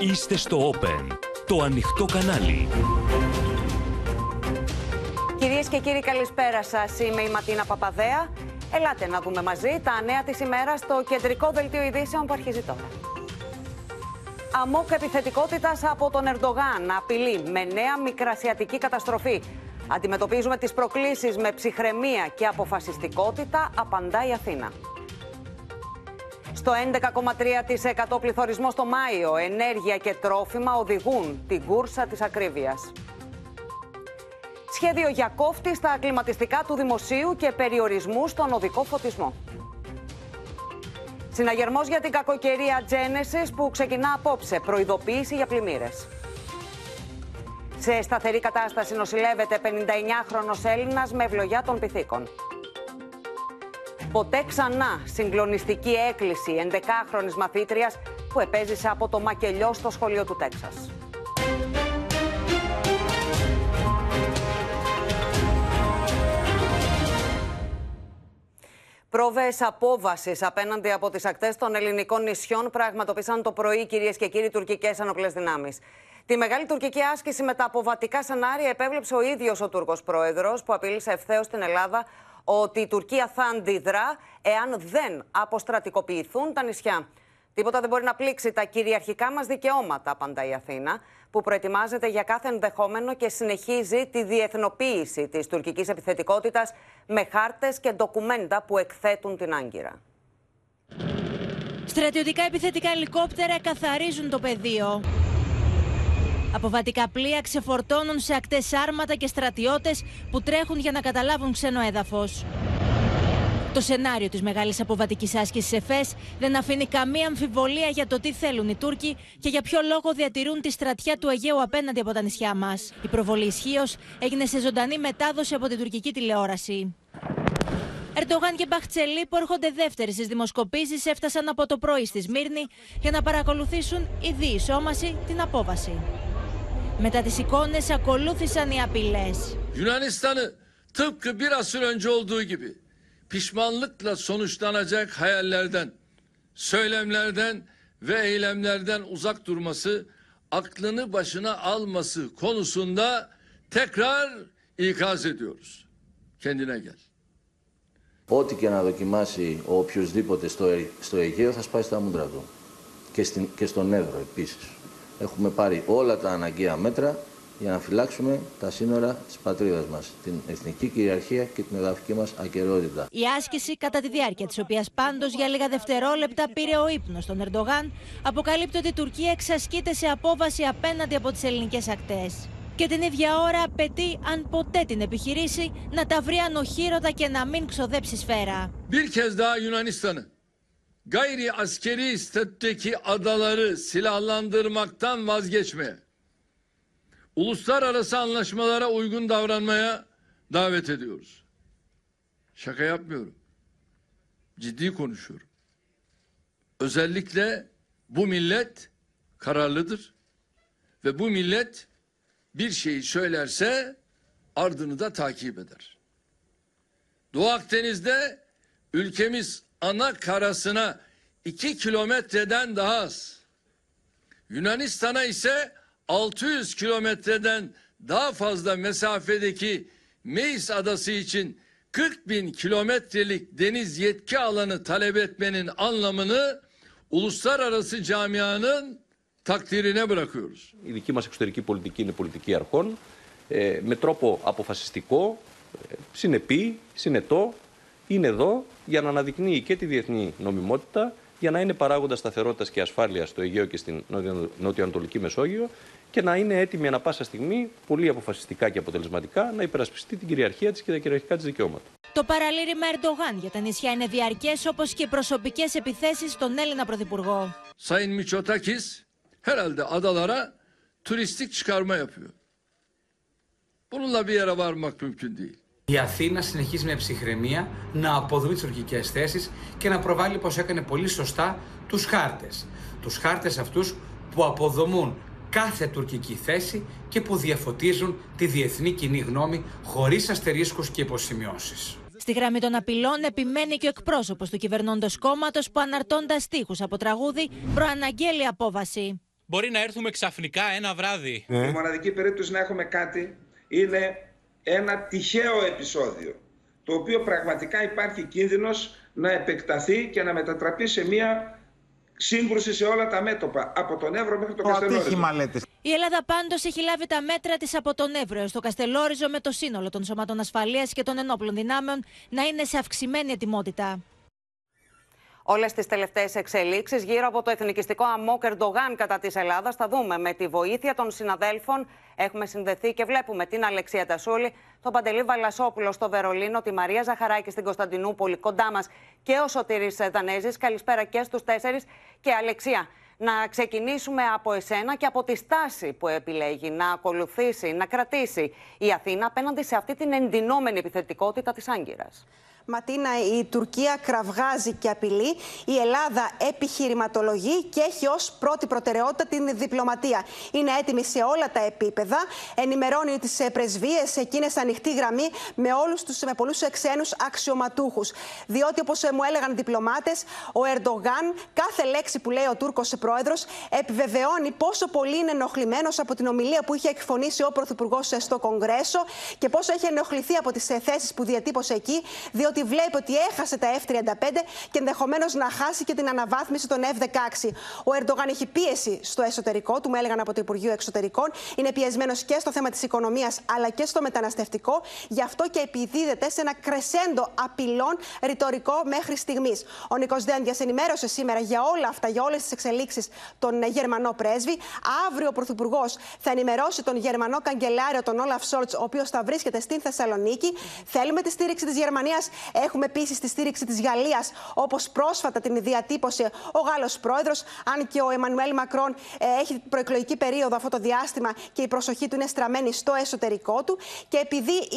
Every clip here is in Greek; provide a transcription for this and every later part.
Είστε στο Open, το ανοιχτό κανάλι. Κυρίες και κύριοι καλησπέρα σας. Είμαι η Ματίνα Παπαδέα. Ελάτε να δούμε μαζί τα νέα της ημέρας στο κεντρικό δελτίο ειδήσεων που αρχίζει τώρα. Αμόκ επιθετικότητας από τον Ερντογάν απειλεί με νέα μικρασιατική καταστροφή. Αντιμετωπίζουμε τις προκλήσεις με ψυχραιμία και αποφασιστικότητα, απαντά η Αθήνα. Στο 11,3% πληθωρισμό στο Μάιο, ενέργεια και τρόφιμα οδηγούν την κούρσα της ακρίβειας. Σχέδιο για κόφτη στα κλιματιστικά του δημοσίου και περιορισμούς στον οδικό φωτισμό. Συναγερμός για την κακοκαιρία Genesis που ξεκινά απόψε. Προειδοποίηση για πλημμύρες. Σε σταθερή κατάσταση νοσηλεύεται 59χρονος Έλληνας με ευλογιά των πυθίκων. Ποτέ ξανά συγκλονιστική έκκληση 11χρονης μαθήτριας που επέζησε από το μακελιό στο σχολείο του Τέξας. Πρόβες απόβασης απέναντι από τις ακτές των ελληνικών νησιών πραγματοποίησαν το πρωί, κυρίες και κύριοι, τουρκικές ανοπλές δυνάμεις. Τη μεγάλη τουρκική άσκηση με τα αποβατικά σενάρια επέβλεψε ο ίδιος ο Τούρκος πρόεδρος, που απείλησε ευθέως στην Ελλάδα ότι η Τουρκία θα αντιδρά εάν δεν αποστρατικοποιηθούν τα νησιά. Τίποτα δεν μπορεί να πλήξει τα κυριαρχικά μας δικαιώματα, απαντά η Αθήνα, που προετοιμάζεται για κάθε ενδεχόμενο και συνεχίζει τη διεθνοποίηση της τουρκικής επιθετικότητας με χάρτες και ντοκουμέντα που εκθέτουν την Άγκυρα. Στρατιωτικά επιθετικά ελικόπτερα καθαρίζουν το πεδίο. Αποβατικά πλοία ξεφορτώνουν σε ακτές άρματα και στρατιώτες που τρέχουν για να καταλάβουν ξένο έδαφος. Το σενάριο της μεγάλης αποβατικής άσκησης ΕΦΕΣ δεν αφήνει καμία αμφιβολία για το τι θέλουν οι Τούρκοι και για ποιο λόγο διατηρούν τη στρατιά του Αιγαίου απέναντι από τα νησιά μας. Η προβολή ισχύως έγινε σε ζωντανή μετάδοση από την τουρκική τηλεόραση. Ερντογάν και Μπαχτσελή, που έρχονται δεύτεροι στις δημοσκοπήσεις, έφτασαν από το πρωί στη Σμύρνη για να παρακολουθήσουν η διεισόμαση την απόβαση. Μετά τις εικόνες ακολούθησαν οι απειλές. Yunanistan'ı tıpkı bir asır önce olduğu gibi pişmanlıkla sonuçlanacak hayallerden, söylemlerden ve eylemlerden uzak durması, aklını başına alması konusunda tekrar ikaz ediyoruz. Kendine gel. Ό,τι και να δοκιμάσει ο οποιοδήποτε στο, στο Αιγαίο θα σπάσει τα μούτρα του. Και, στην, και στον Εύρο επίσης. Έχουμε πάρει όλα τα αναγκαία μέτρα για να φυλάξουμε τα σύνορα της πατρίδας μας, την εθνική κυριαρχία και την εδαφική μας ακαιρεότητα. Η άσκηση, κατά τη διάρκεια της οποίας πάντως για λίγα δευτερόλεπτα πήρε ο ύπνος στον Ερντογάν, αποκαλύπτει ότι η Τουρκία εξασκείται σε απόβαση απέναντι από τις ελληνικές ακτές. Και την ίδια ώρα απαιτεί, αν ποτέ την επιχειρήσει, να τα βρει ανοχήρωτα και να μην ξοδέψει σφαίρα. Bir kez daha Yunanistan'ı gayri askeri statüdeki adaları silahlandırmaktan vazgeçmeye, uluslararası anlaşmalara uygun davranmaya davet ediyoruz. Şaka yapmıyorum. Ciddi konuşuyorum. Özellikle bu millet kararlıdır ve bu millet bir şeyi söylerse ardını da takip eder. Doğu Akdeniz'de ülkemiz ana karasına 2 kilometreden daha az. Yunanistan'a ise 600 kilometreden daha fazla mesafedeki Meis adası için 40 bin kilometrelik deniz yetki alanı talep etmenin anlamını uluslararası camianın takdirine bırakıyoruz. Η δική μας εξωτερική πολιτική είναι πολιτική αρχών, ε, με τρόπο αποφασιστικό, ε, συνεπή, συνετό, είναι εδώ για να αναδεικνύει και τη διεθνή νομιμότητα, για να είναι παράγοντας σταθερότητας και ασφάλειας στο Αιγαίο και στην νοτιοανατολική Μεσόγειο και να είναι έτοιμη ανα πάσα στιγμή, πολύ αποφασιστικά και αποτελεσματικά, να υπερασπιστεί την κυριαρχία της και τα κυριαρχικά της δικαιώματα. Το παραλήρημα Ερντογάν για τα νησιά είναι διαρκές όπως και οι προσωπικές επιθέσεις στον Έλληνα Πρωθυπουργό. Sayın Miçotakis herhalde adalara turistik çıkarma yapıyor. Bununla bir yere varmak mümkün değil. Η Αθήνα συνεχίζει με ψυχραιμία να αποδομεί τις τουρκικές θέσεις και να προβάλλει, πώ έκανε πολύ σωστά, τους χάρτες. Τους χάρτες αυτούς που αποδομούν κάθε τουρκική θέση και που διαφωτίζουν τη διεθνή κοινή γνώμη χωρίς αστερίσκους και υποσημειώσεις. Στη γραμμή των απειλών επιμένει και ο εκπρόσωπος του κυβερνώντος κόμματος που αναρτώντα τείχου από τραγούδι προαναγγέλει απόβαση. μπορεί να έρθουμε ξαφνικά ένα βράδυ. Η μοναδική περίπτωση να έχουμε κάτι είναι ένα τυχαίο επεισόδιο, το οποίο πραγματικά υπάρχει κίνδυνος να επεκταθεί και να μετατραπεί σε μια σύγκρουση σε όλα τα μέτωπα, από τον Εύρο μέχρι το, το Καστελόριζο. Η Ελλάδα πάντως έχει λάβει τα μέτρα της από τον Εύρο έως το Καστελόριζο με το σύνολο των σωματών ασφαλείας και των ενόπλων δυνάμεων να είναι σε αυξημένη ετοιμότητα. Όλες τις τελευταίες εξελίξεις γύρω από το εθνικιστικό αμόκ Ερντογάν κατά της Ελλάδας θα δούμε με τη βοήθεια των συναδέλφων. Έχουμε συνδεθεί και βλέπουμε την Αλεξία Τασούλη, τον Παντελή Βαλασόπουλο στο Βερολίνο, τη Μαρία Ζαχαράκη στην Κωνσταντινούπολη, κοντά μας και ο Σωτήρης Δανέζης. Καλησπέρα και στους τέσσερις. Και Αλεξία, να ξεκινήσουμε από εσένα και από τη στάση που επιλέγει να ακολουθήσει, να κρατήσει η Αθήνα απέναντι σε αυτή την εντυνόμενη επιθετικότητα της Άγκυρας. Ματίνα, η Τουρκία κραυγάζει και απειλεί. Η Ελλάδα επιχειρηματολογεί και έχει ως πρώτη προτεραιότητα την διπλωματία. Είναι έτοιμη σε όλα τα επίπεδα. Ενημερώνει τις πρεσβείες, εκείνες ανοιχτή γραμμή με όλους τους με πολλούς ξένους αξιωματούχους. Διότι, όπως μου έλεγαν διπλωμάτες, ο Ερντογάν, κάθε λέξη που λέει ο Τούρκος πρόεδρος, επιβεβαιώνει πόσο πολύ είναι ενοχλημένος από την ομιλία που είχε εκφωνήσει ο Πρωθυπουργός στο Κογκρέσο και πόσο έχει ενοχληθεί από τις θέσεις που διατύπωσε εκεί, διότι ότι βλέπει ότι έχασε τα F-35 και ενδεχομένως να χάσει και την αναβάθμιση των F-16. Ο Ερντογάν έχει πίεση στο εσωτερικό του, μου έλεγαν από το Υπουργείο Εξωτερικών. Είναι πιεσμένος και στο θέμα της οικονομίας αλλά και στο μεταναστευτικό. Γι' αυτό και επιδίδεται σε ένα κρεσέντο απειλών ρητορικό μέχρι στιγμής. Ο Νικό Δένδια ενημέρωσε σήμερα για όλα αυτά, για όλες τις εξελίξεις τον Γερμανό πρέσβη. Αύριο ο Πρωθυπουργός θα ενημερώσει τον Γερμανό καγκελάριο, τον Όλαφ Σόλτς, ο οποίος θα βρίσκεται στην Θεσσαλονίκη. Θέλουμε τη στήριξη της Γερμανίας Έχουμε επίσης τη στήριξη της Γαλλίας, όπως πρόσφατα την διατύπωσε ο Γάλλος πρόεδρος. Αν και ο Εμμανουέλ Μακρόν ε, έχει προεκλογική περίοδο αυτό το διάστημα και η προσοχή του είναι στραμμένη στο εσωτερικό του. Και επειδή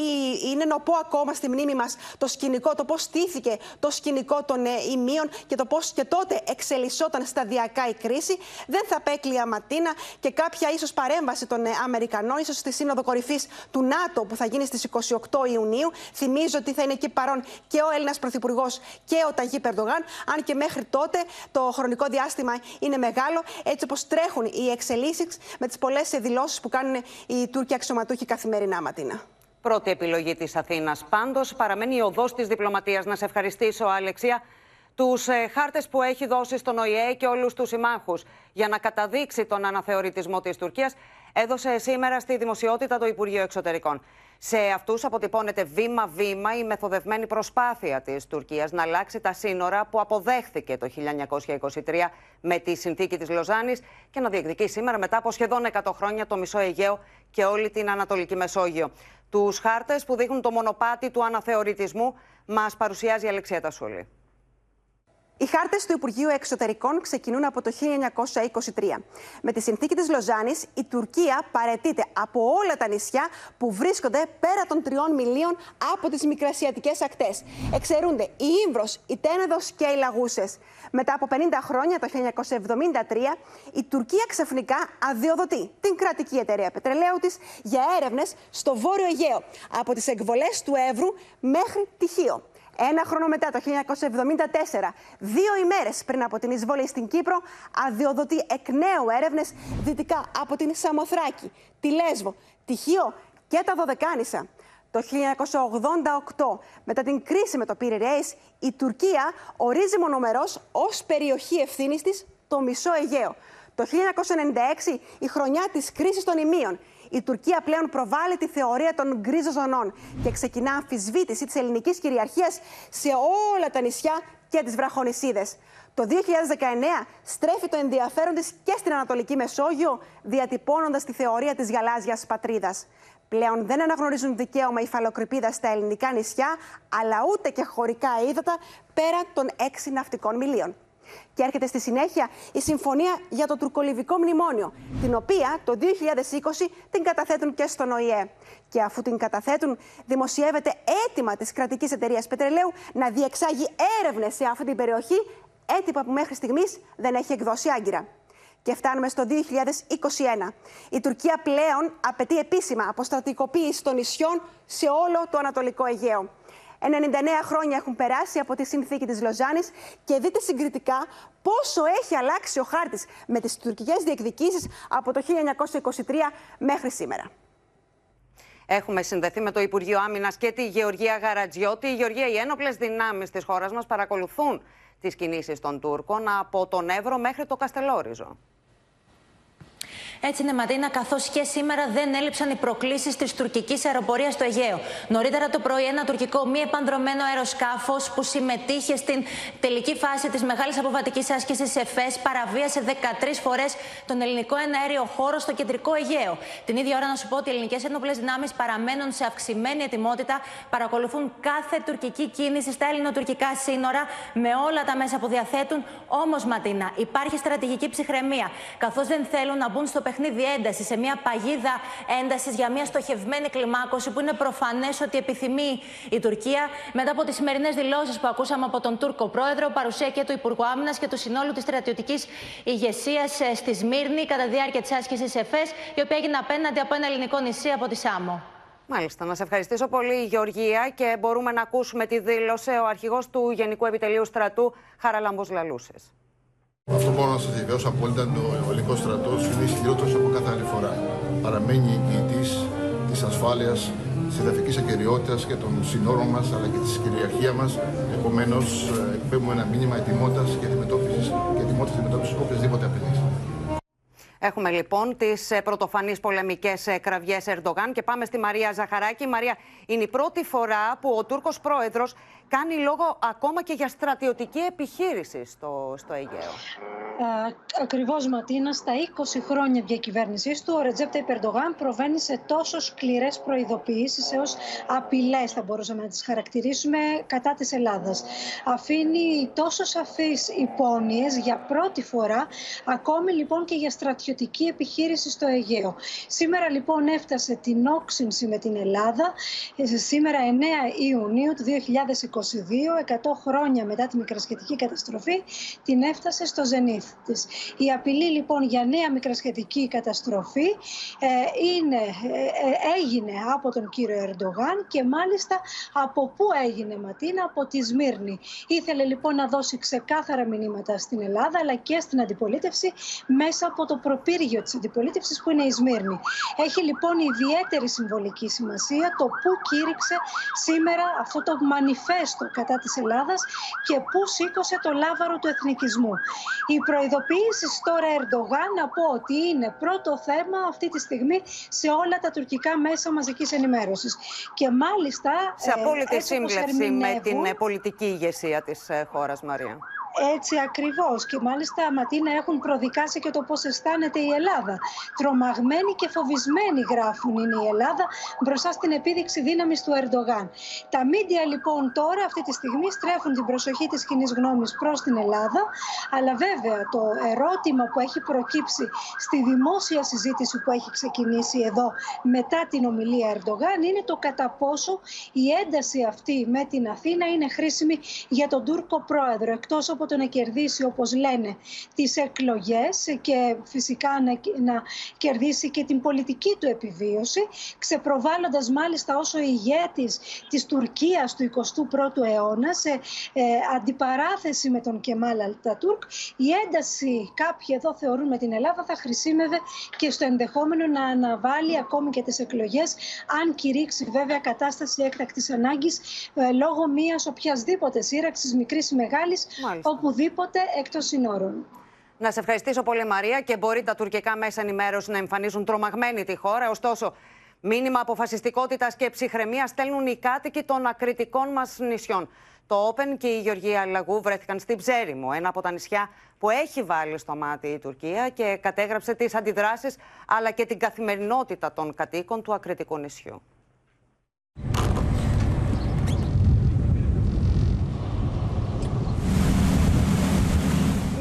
είναι νοπό ακόμα στη μνήμη μας το σκηνικό, το πώς στήθηκε το σκηνικό των ε, ημείων και το πώς και τότε εξελισσόταν σταδιακά η κρίση, δεν θα απέκλει αματίνα και κάποια ίσως παρέμβαση των ε, Αμερικανών, ίσως στη Σύνοδο Κορυφής του ΝΑΤΟ που θα γίνει στις 28 Ιουνίου. Θυμίζω ότι θα είναι εκεί παρόν και ο Έλληνας Πρωθυπουργός και ο Ταγί Περντογάν, αν και μέχρι τότε το χρονικό διάστημα είναι μεγάλο, έτσι όπως τρέχουν οι εξελίξεις με τις πολλές δηλώσεις που κάνουν οι Τούρκοι αξιωματούχοι καθημερινά, Ματίνα. Πρώτη επιλογή της Αθήνας. Πάντως, παραμένει η οδός της διπλωματίας. Να σε ευχαριστήσω, Αλεξία τους ε, χάρτες που έχει δώσει στον ΟΗΕ και όλους τους συμμάχους για να καταδείξει τον αναθεωρητισμό της Τουρκίας, έδωσε σήμερα στη δημοσιότητα το Υπουργείο Εξωτερικών. Σε αυτούς αποτυπώνεται βήμα-βήμα η μεθοδευμένη προσπάθεια της Τουρκίας να αλλάξει τα σύνορα που αποδέχθηκε το 1923 με τη συνθήκη της Λοζάνης και να διεκδικεί σήμερα μετά από σχεδόν 100 χρόνια το μισό Αιγαίο και όλη την Ανατολική Μεσόγειο. Τους χάρτες που δείχνουν το μονοπάτι του αναθεωρητισμού μας παρουσιάζει η Αλεξία Τασούλη. Οι χάρτες του Υπουργείου Εξωτερικών ξεκινούν από το 1923. Με τη συνθήκη της Λοζάνης, η Τουρκία παρετείται από όλα τα νησιά που βρίσκονται πέρα των τριών μιλίων από τις μικρασιατικές ακτές. Εξαιρούνται η Ήμβρο, η Τένεδος και οι Λαγούσες. Μετά από 50 χρόνια, το 1973, η Τουρκία ξαφνικά αδειοδοτεί την κρατική εταιρεία πετρελαίου της για έρευνες στο Βόρειο Αιγαίο, από τις εκβολές του Εύρου μέχρι τη Χίο. Ένα χρόνο μετά, το 1974, δύο ημέρες πριν από την εισβολή στην Κύπρο, αδειοδοτεί εκ νέου έρευνες δυτικά από την Σαμοθράκη, τη Λέσβο, τη Χίο και τα Δωδεκάνησα. Το 1988, μετά την κρίση με το Πυρηρέης, η Τουρκία ορίζει μονομερός ως περιοχή ευθύνης της το Μισό Αιγαίο. Το 1996, η χρονιά της κρίσης των ημείων, η Τουρκία πλέον προβάλλει τη θεωρία των γκρίζων ζωνών και ξεκινά αμφισβήτηση της ελληνικής κυριαρχίας σε όλα τα νησιά και τις βραχονισίδες. Το 2019 στρέφει το ενδιαφέρον της και στην Ανατολική Μεσόγειο, διατυπώνοντας τη θεωρία της γαλάζιας πατρίδας. Πλέον δεν αναγνωρίζουν δικαίωμα υφαλοκρηπίδα στα ελληνικά νησιά, αλλά ούτε και χωρικά ύδατα πέρα των έξι ναυτικών μιλίων. Και έρχεται στη συνέχεια η συμφωνία για το τουρκολιβικό μνημόνιο, την οποία το 2020 την καταθέτουν και στον ΟΗΕ. Και αφού την καταθέτουν, δημοσιεύεται αίτημα της κρατικής εταιρείας πετρελαίου να διεξάγει έρευνες σε αυτή την περιοχή, έτυπα που μέχρι στιγμής δεν έχει εκδώσει άγκυρα. Και φτάνουμε στο 2021. Η Τουρκία πλέον απαιτεί επίσημα αποστατικοποίηση των νησιών σε όλο το Ανατολικό Αιγαίο. 99 χρόνια έχουν περάσει από τη συνθήκη της Λοζάνης και δείτε συγκριτικά πόσο έχει αλλάξει ο χάρτης με τις τουρκικές διεκδικήσεις από το 1923 μέχρι σήμερα. Έχουμε συνδεθεί με το Υπουργείο Άμυνας και τη Γεωργία Γαρατζιώτη. Η Γεωργία, οι ένοπλες δυνάμεις της χώρας μας παρακολουθούν τις κινήσεις των Τούρκων από τον Εύρο μέχρι το Καστελόριζο. Έτσι είναι, Ματίνα, καθώς και σήμερα δεν έλειψαν οι προκλήσεις της τουρκικής αεροπορίας στο Αιγαίο. Νωρίτερα το πρωί, ένα τουρκικό μη επανδρομένο αεροσκάφος που συμμετείχε στην τελική φάση της μεγάλης αποβατικής άσκησης ΕΦΕΣ παραβίασε 13 φορές τον ελληνικό εναέριο χώρο στο κεντρικό Αιγαίο. Την ίδια ώρα, να σου πω ότι οι ελληνικές ένοπλες δυνάμεις παραμένουν σε αυξημένη ετοιμότητα, παρακολουθούν κάθε τουρκική κίνηση στα ελληνοτουρκικά σύνορα με όλα τα μέσα που διαθέτουν. Όμως, Ματίνα, υπάρχει στρατηγική ψυχραιμία, καθώς δεν θέλουν να μπουν στο παιχνίδι έντασης, σε μια παγίδα έντασης για μια στοχευμένη κλιμάκωση που είναι προφανές ότι επιθυμεί η Τουρκία μετά από τις σημερινές δηλώσεις που ακούσαμε από τον Τούρκο πρόεδρο, παρουσία και του Υπουργού Άμυνας και του συνόλου της στρατιωτικής ηγεσίας ε, στη Σμύρνη κατά τη διάρκεια της άσκησης ΕΦΕΣ, η οποία έγινε απέναντι από ένα ελληνικό νησί από τη Σάμο. Μάλιστα, να σε ευχαριστήσω πολύ, Γεωργία, και μπορούμε να ακούσουμε τη δήλωση ο αρχηγός του Γενικού Επιτελείου Στρατού, Χαραλάμπος Λαλούσες. Αυτό μπορώ να σας διαβεβαιώσω απόλυτα. Το ελληνικό στρατός είναι ισχυρότερο από κάθε άλλη φορά. Παραμένει εγγυητή της ασφάλειας, της εδαφικής ακαιρεότητα και των συνόρων μας αλλά και της κυριαρχίας μας. Επομένως, εκπέμπουμε ένα μήνυμα ετοιμότητας και αντιμετώπισης και ετοιμότητας αντιμετώπισης οποιασδήποτε απειλής. Έχουμε λοιπόν τις πρωτοφανείς πολεμικές κραυγές Ερντογάν και πάμε στη Μαρία Ζαχαράκη. Μαρία, είναι η πρώτη φορά που ο Τούρκος πρόεδρος κάνει λόγο ακόμα και για στρατιωτική επιχείρηση στο, στο Αιγαίο. Ακριβώς, Ματίνας, στα 20 χρόνια διακυβέρνησής του, ο Ρετζέπτα Περντογάν προβαίνει σε τόσο σκληρές προειδοποιήσεις έως απειλές, θα μπορούσαμε να τις χαρακτηρίσουμε, κατά της Ελλάδας. Αφήνει τόσο σαφείς υπόνοιες για πρώτη φορά, ακόμη λοιπόν και για στρατιωτική επιχείρηση στο Αιγαίο. Σήμερα λοιπόν έφτασε την όξυνση με την Ελλάδα, ε, σήμερα 9 Ιουνίου του 2020 100 χρόνια μετά τη μικρασχετική καταστροφή, την έφτασε στο ζενήθ της. Η απειλή λοιπόν για νέα μικρασχετική καταστροφή ε, είναι, ε, ε, έγινε από τον κύριο Ερντογάν και μάλιστα από πού έγινε Ματίνα, από τη Σμύρνη. Ήθελε λοιπόν να δώσει ξεκάθαρα μηνύματα στην Ελλάδα αλλά και στην αντιπολίτευση μέσα από το προπύργιο της αντιπολίτευσης που είναι η Σμύρνη. Έχει λοιπόν ιδιαίτερη συμβολική σημασία το που κήρυξε σήμερα αυτό το μανιφέστο κατά της Ελλάδας και πού σήκωσε το λάβαρο του εθνικισμού. Οι προειδοποιήσει τώρα Ερντογάν να πω ότι είναι πρώτο θέμα αυτή τη στιγμή σε όλα τα τουρκικά μέσα μαζικής ενημέρωσης. Και μάλιστα... Σε απόλυτη ε, σύμπλευση με την πολιτική ηγεσία της ε, χώρας, Μαρία. Έτσι ακριβώς. Και μάλιστα, Ματίνα, έχουν προδικάσει και το πώς αισθάνεται η Ελλάδα. Τρομαγμένη και φοβισμένη, γράφουν, είναι η Ελλάδα μπροστά στην επίδειξη δύναμης του Ερντογάν. Τα μίντια λοιπόν τώρα, αυτή τη στιγμή, στρέφουν την προσοχή της κοινή γνώμης προς την Ελλάδα. Αλλά βέβαια το ερώτημα που έχει προκύψει στη δημόσια συζήτηση που έχει ξεκινήσει εδώ μετά την ομιλία Ερντογάν είναι το κατά πόσο η ένταση αυτή με την Αθήνα είναι χρήσιμη για τον Τούρκο πρόεδρο. Εκτός από το να κερδίσει όπως λένε τις εκλογές και φυσικά να, κερδίσει και την πολιτική του επιβίωση ξεπροβάλλοντας μάλιστα όσο ηγέτης της Τουρκίας του 21ου αιώνα σε ε, αντιπαράθεση με τον Κεμάλ Αλτατούρκ η ένταση κάποιοι εδώ θεωρούν με την Ελλάδα θα χρησίμευε και στο ενδεχόμενο να αναβάλει ακόμη και τις εκλογές αν κηρύξει βέβαια κατάσταση έκτακτης ανάγκης ε, λόγω μιας οποιασδήποτε σύραξης μικρής ή μεγάλης οπουδήποτε εκτός συνόρων. Να σε ευχαριστήσω πολύ Μαρία και μπορεί τα τουρκικά μέσα ενημέρωση να εμφανίζουν τρομαγμένη τη χώρα. Ωστόσο, μήνυμα αποφασιστικότητας και ψυχραιμίας στέλνουν οι κάτοικοι των ακριτικών μας νησιών. Το Όπεν και η Γεωργία Λαγού βρέθηκαν στην Ψέριμο, ένα από τα νησιά που έχει βάλει στο μάτι η Τουρκία και κατέγραψε τις αντιδράσεις αλλά και την καθημερινότητα των κατοίκων του ακριτικού νησιού.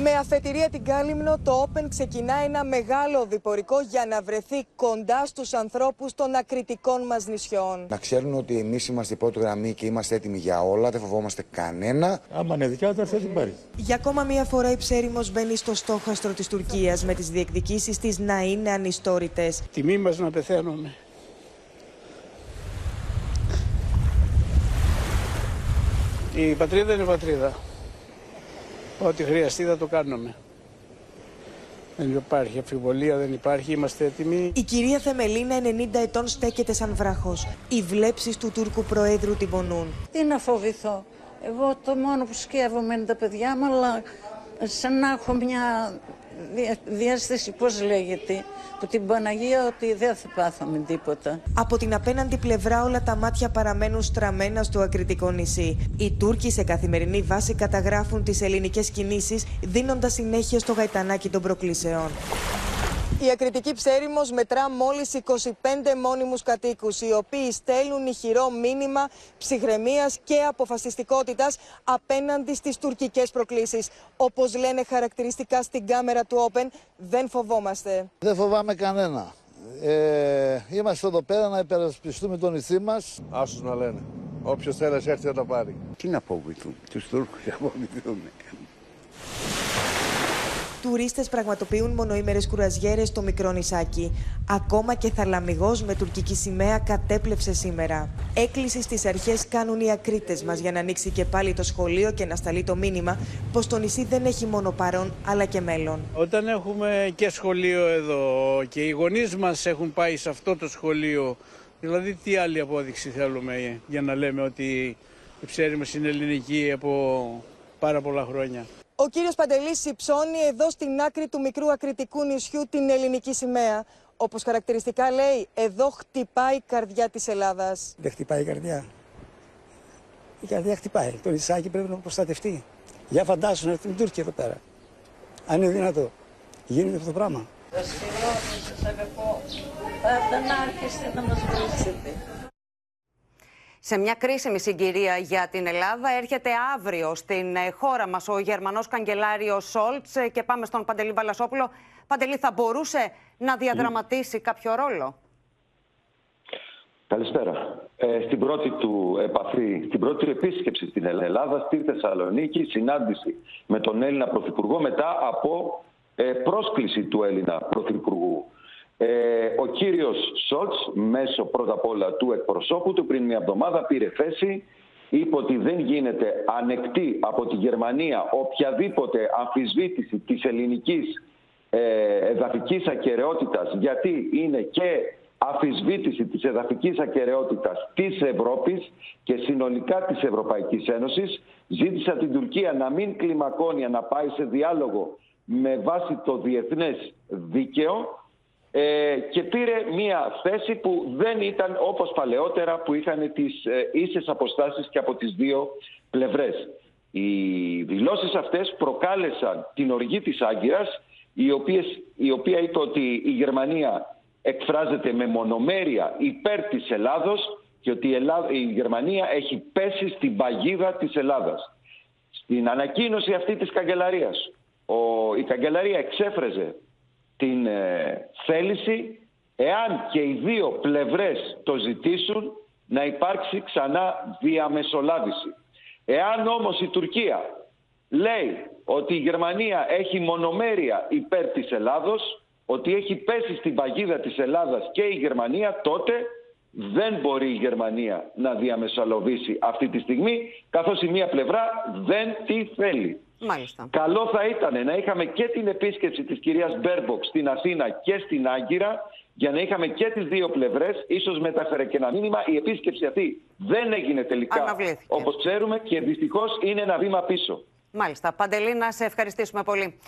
Με αφετηρία την Κάλυμνο, το Open ξεκινά ένα μεγάλο διπορικό για να βρεθεί κοντά στους ανθρώπους των ακριτικών μας νησιών. Να ξέρουν ότι εμείς είμαστε η πρώτη γραμμή και είμαστε έτοιμοι για όλα, δεν φοβόμαστε κανένα. Άμα είναι δικιά τους, θα την πάρει. Για ακόμα μία φορά η Ψέριμος μπαίνει στο στόχαστρο της Τουρκίας με τις διεκδικήσεις της να είναι ανιστόρητες. Τιμή μας να πεθαίνουμε. Η πατρίδα είναι πατρίδα. Ό,τι χρειαστεί θα το κάνουμε. Δεν υπάρχει αφιβολία, δεν υπάρχει, είμαστε έτοιμοι. Η κυρία Θεμελίνα, 90 ετών, στέκεται σαν βράχος. Οι βλέψεις του Τούρκου Προέδρου την πονούν. Τι να φοβηθώ. Εγώ το μόνο που σκέφτομαι είναι τα παιδιά μου, αλλά σαν να έχω μια διάσταση, πώς λέγεται, που την Παναγία ότι δεν θα πάθαμε τίποτα. Από την απέναντι πλευρά όλα τα μάτια παραμένουν στραμμένα στο ακριτικό νησί. Οι Τούρκοι σε καθημερινή βάση καταγράφουν τις ελληνικές κινήσεις, δίνοντας συνέχεια στο γαϊτανάκι των προκλήσεων. Η ακριτική ψέριμος μετρά μόλις 25 μόνιμους κατοίκους, οι οποίοι στέλνουν ηχηρό μήνυμα ψυχραιμίας και αποφασιστικότητας απέναντι στις τουρκικές προκλήσεις. Όπως λένε χαρακτηριστικά στην κάμερα του Open, δεν φοβόμαστε. Δεν φοβάμαι κανένα. Ε, είμαστε εδώ πέρα να υπερασπιστούμε το νησί μας. Άσους να λένε. Όποιος θέλει έρθει να τα πάρει. Τι να φοβηθούν, τους Τούρκους να φοβηθούν. Τουρίστες πραγματοποιούν μονοήμερες κουραζιέρες στο μικρό νησάκι. Ακόμα και θαλαμιγό με τουρκική σημαία κατέπλεψε σήμερα. Έκκληση στις αρχές κάνουν οι ακρίτες μας για να ανοίξει και πάλι το σχολείο και να σταλεί το μήνυμα πως το νησί δεν έχει μόνο παρόν αλλά και μέλλον. Όταν έχουμε και σχολείο εδώ και οι γονείς μας έχουν πάει σε αυτό το σχολείο, δηλαδή τι άλλη απόδειξη θέλουμε για να λέμε ότι η ψέρι μας είναι ελληνική από πάρα πολλά χρόνια; Ο κύριος Παντελής υψώνει εδώ στην άκρη του μικρού ακριτικού νησιού την ελληνική σημαία. Όπως χαρακτηριστικά λέει, εδώ χτυπάει η καρδιά της Ελλάδας. Δεν χτυπάει η καρδιά. Η καρδιά χτυπάει. Το νησάκι πρέπει να προστατευτεί. Για φαντάσου να έρθουν οι Τούρκοι εδώ πέρα. Αν είναι δυνατό. Γίνεται αυτό το πράγμα. Συγγνώμη, σας αγαπώ. Πάντα να άρχιστε να μας βοηθήσετε. Σε μια κρίσιμη συγκυρία για την Ελλάδα έρχεται αύριο στην ε, χώρα μας ο Γερμανός Καγκελάριος Σόλτς ε, και πάμε στον Παντελή Βαλασόπουλο. Παντελή, θα μπορούσε να διαδραματίσει κάποιο ρόλο; Καλησπέρα. Ε, στην πρώτη του επαφή, στην πρώτη του επίσκεψη στην Ελλάδα, στη Θεσσαλονίκη, συνάντηση με τον Έλληνα Πρωθυπουργό μετά από ε, πρόσκληση του Έλληνα Πρωθυπουργού. Ε, ο κύριος Σόλτς, μέσω πρώτα απ' όλα του εκπροσώπου του, πριν μια εβδομάδα πήρε θέση, είπε ότι δεν γίνεται ανεκτή από τη Γερμανία οποιαδήποτε αμφισβήτηση της ελληνικής ε, εδαφικής ακαιρεότητας, γιατί είναι και αμφισβήτηση της εδαφικής ακαιρεότητας της Ευρώπης και συνολικά της Ευρωπαϊκής Ένωσης. Ζήτησε την Τουρκία να μην κλιμακώνει, να πάει σε διάλογο με βάση το διεθνές δίκαιο ε, και πήρε μια θέση που δεν ήταν όπως παλαιότερα που είχαν τις ε, ίσες αποστάσεις και από τις δύο πλευρές. Οι δηλώσεις αυτές προκάλεσαν την οργή της Άγκυρας η, οποίες, η οποία είπε ότι η Γερμανία εκφράζεται με μονομέρεια υπέρ της Ελλάδος και ότι η, η Γερμανία έχει πέσει στην παγίδα της Ελλάδας. Στην ανακοίνωση αυτή της καγκελαρίας ο, η καγκελαρία εξέφραζε την ε, θέληση, εάν και οι δύο πλευρές το ζητήσουν, να υπάρξει ξανά διαμεσολάβηση. Εάν όμως η Τουρκία λέει ότι η Γερμανία έχει μονομέρεια υπέρ της Ελλάδος, ότι έχει πέσει στην παγίδα της Ελλάδας και η Γερμανία, τότε δεν μπορεί η Γερμανία να διαμεσολαβήσει αυτή τη στιγμή, καθώς η μία πλευρά δεν τη θέλει. Μάλιστα. Καλό θα ήταν να είχαμε και την επίσκεψη της κυρίας Μπέρμποκ στην Αθήνα και στην Άγκυρα για να είχαμε και τις δύο πλευρές, ίσως μεταφέρε και ένα μήνυμα. Η επίσκεψη αυτή δεν έγινε τελικά όπως ξέρουμε και δυστυχώς είναι ένα βήμα πίσω. Μάλιστα. Παντελή, να σε ευχαριστήσουμε πολύ.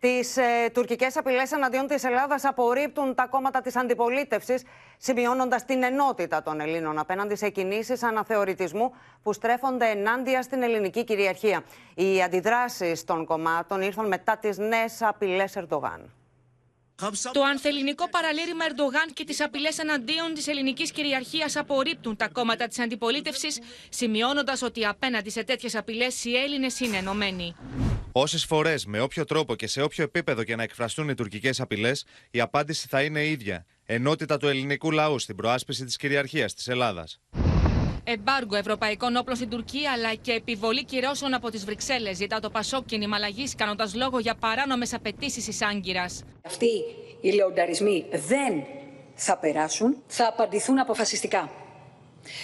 Τις ε, τουρκικές απειλές εναντίον της Ελλάδας απορρίπτουν τα κόμματα της αντιπολίτευσης, σημειώνοντας την ενότητα των Ελλήνων απέναντι σε κινήσεις αναθεωρητισμού που στρέφονται ενάντια στην ελληνική κυριαρχία. Οι αντιδράσεις των κομμάτων ήρθαν μετά τις νέες απειλές Ερντογάν. Το ανθεληνικό παραλήρημα Ερντογάν και τις απειλές εναντίον της ελληνικής κυριαρχίας απορρίπτουν τα κόμματα της αντιπολίτευσης, σημειώνοντας ότι απέναντι σε τέτοιες απειλές οι Έλληνες είναι ενωμένοι. Όσες φορές, με όποιο τρόπο και σε όποιο επίπεδο και να εκφραστούν οι τουρκικές απειλές, η απάντηση θα είναι ίδια. Ενότητα του ελληνικού λαού στην προάσπιση της κυριαρχίας της Ελλάδας. Εμπάργκο ευρωπαϊκών όπλων στην Τουρκία αλλά και επιβολή κυρώσεων από τις Βρυξέλλες ζητά το Πασόκ κίνημα αλλαγή, κάνοντας λόγο για παράνομες απαιτήσεις της Άγκυρας. Αυτοί οι λεονταρισμοί δεν θα περάσουν, θα απαντηθούν αποφασιστικά.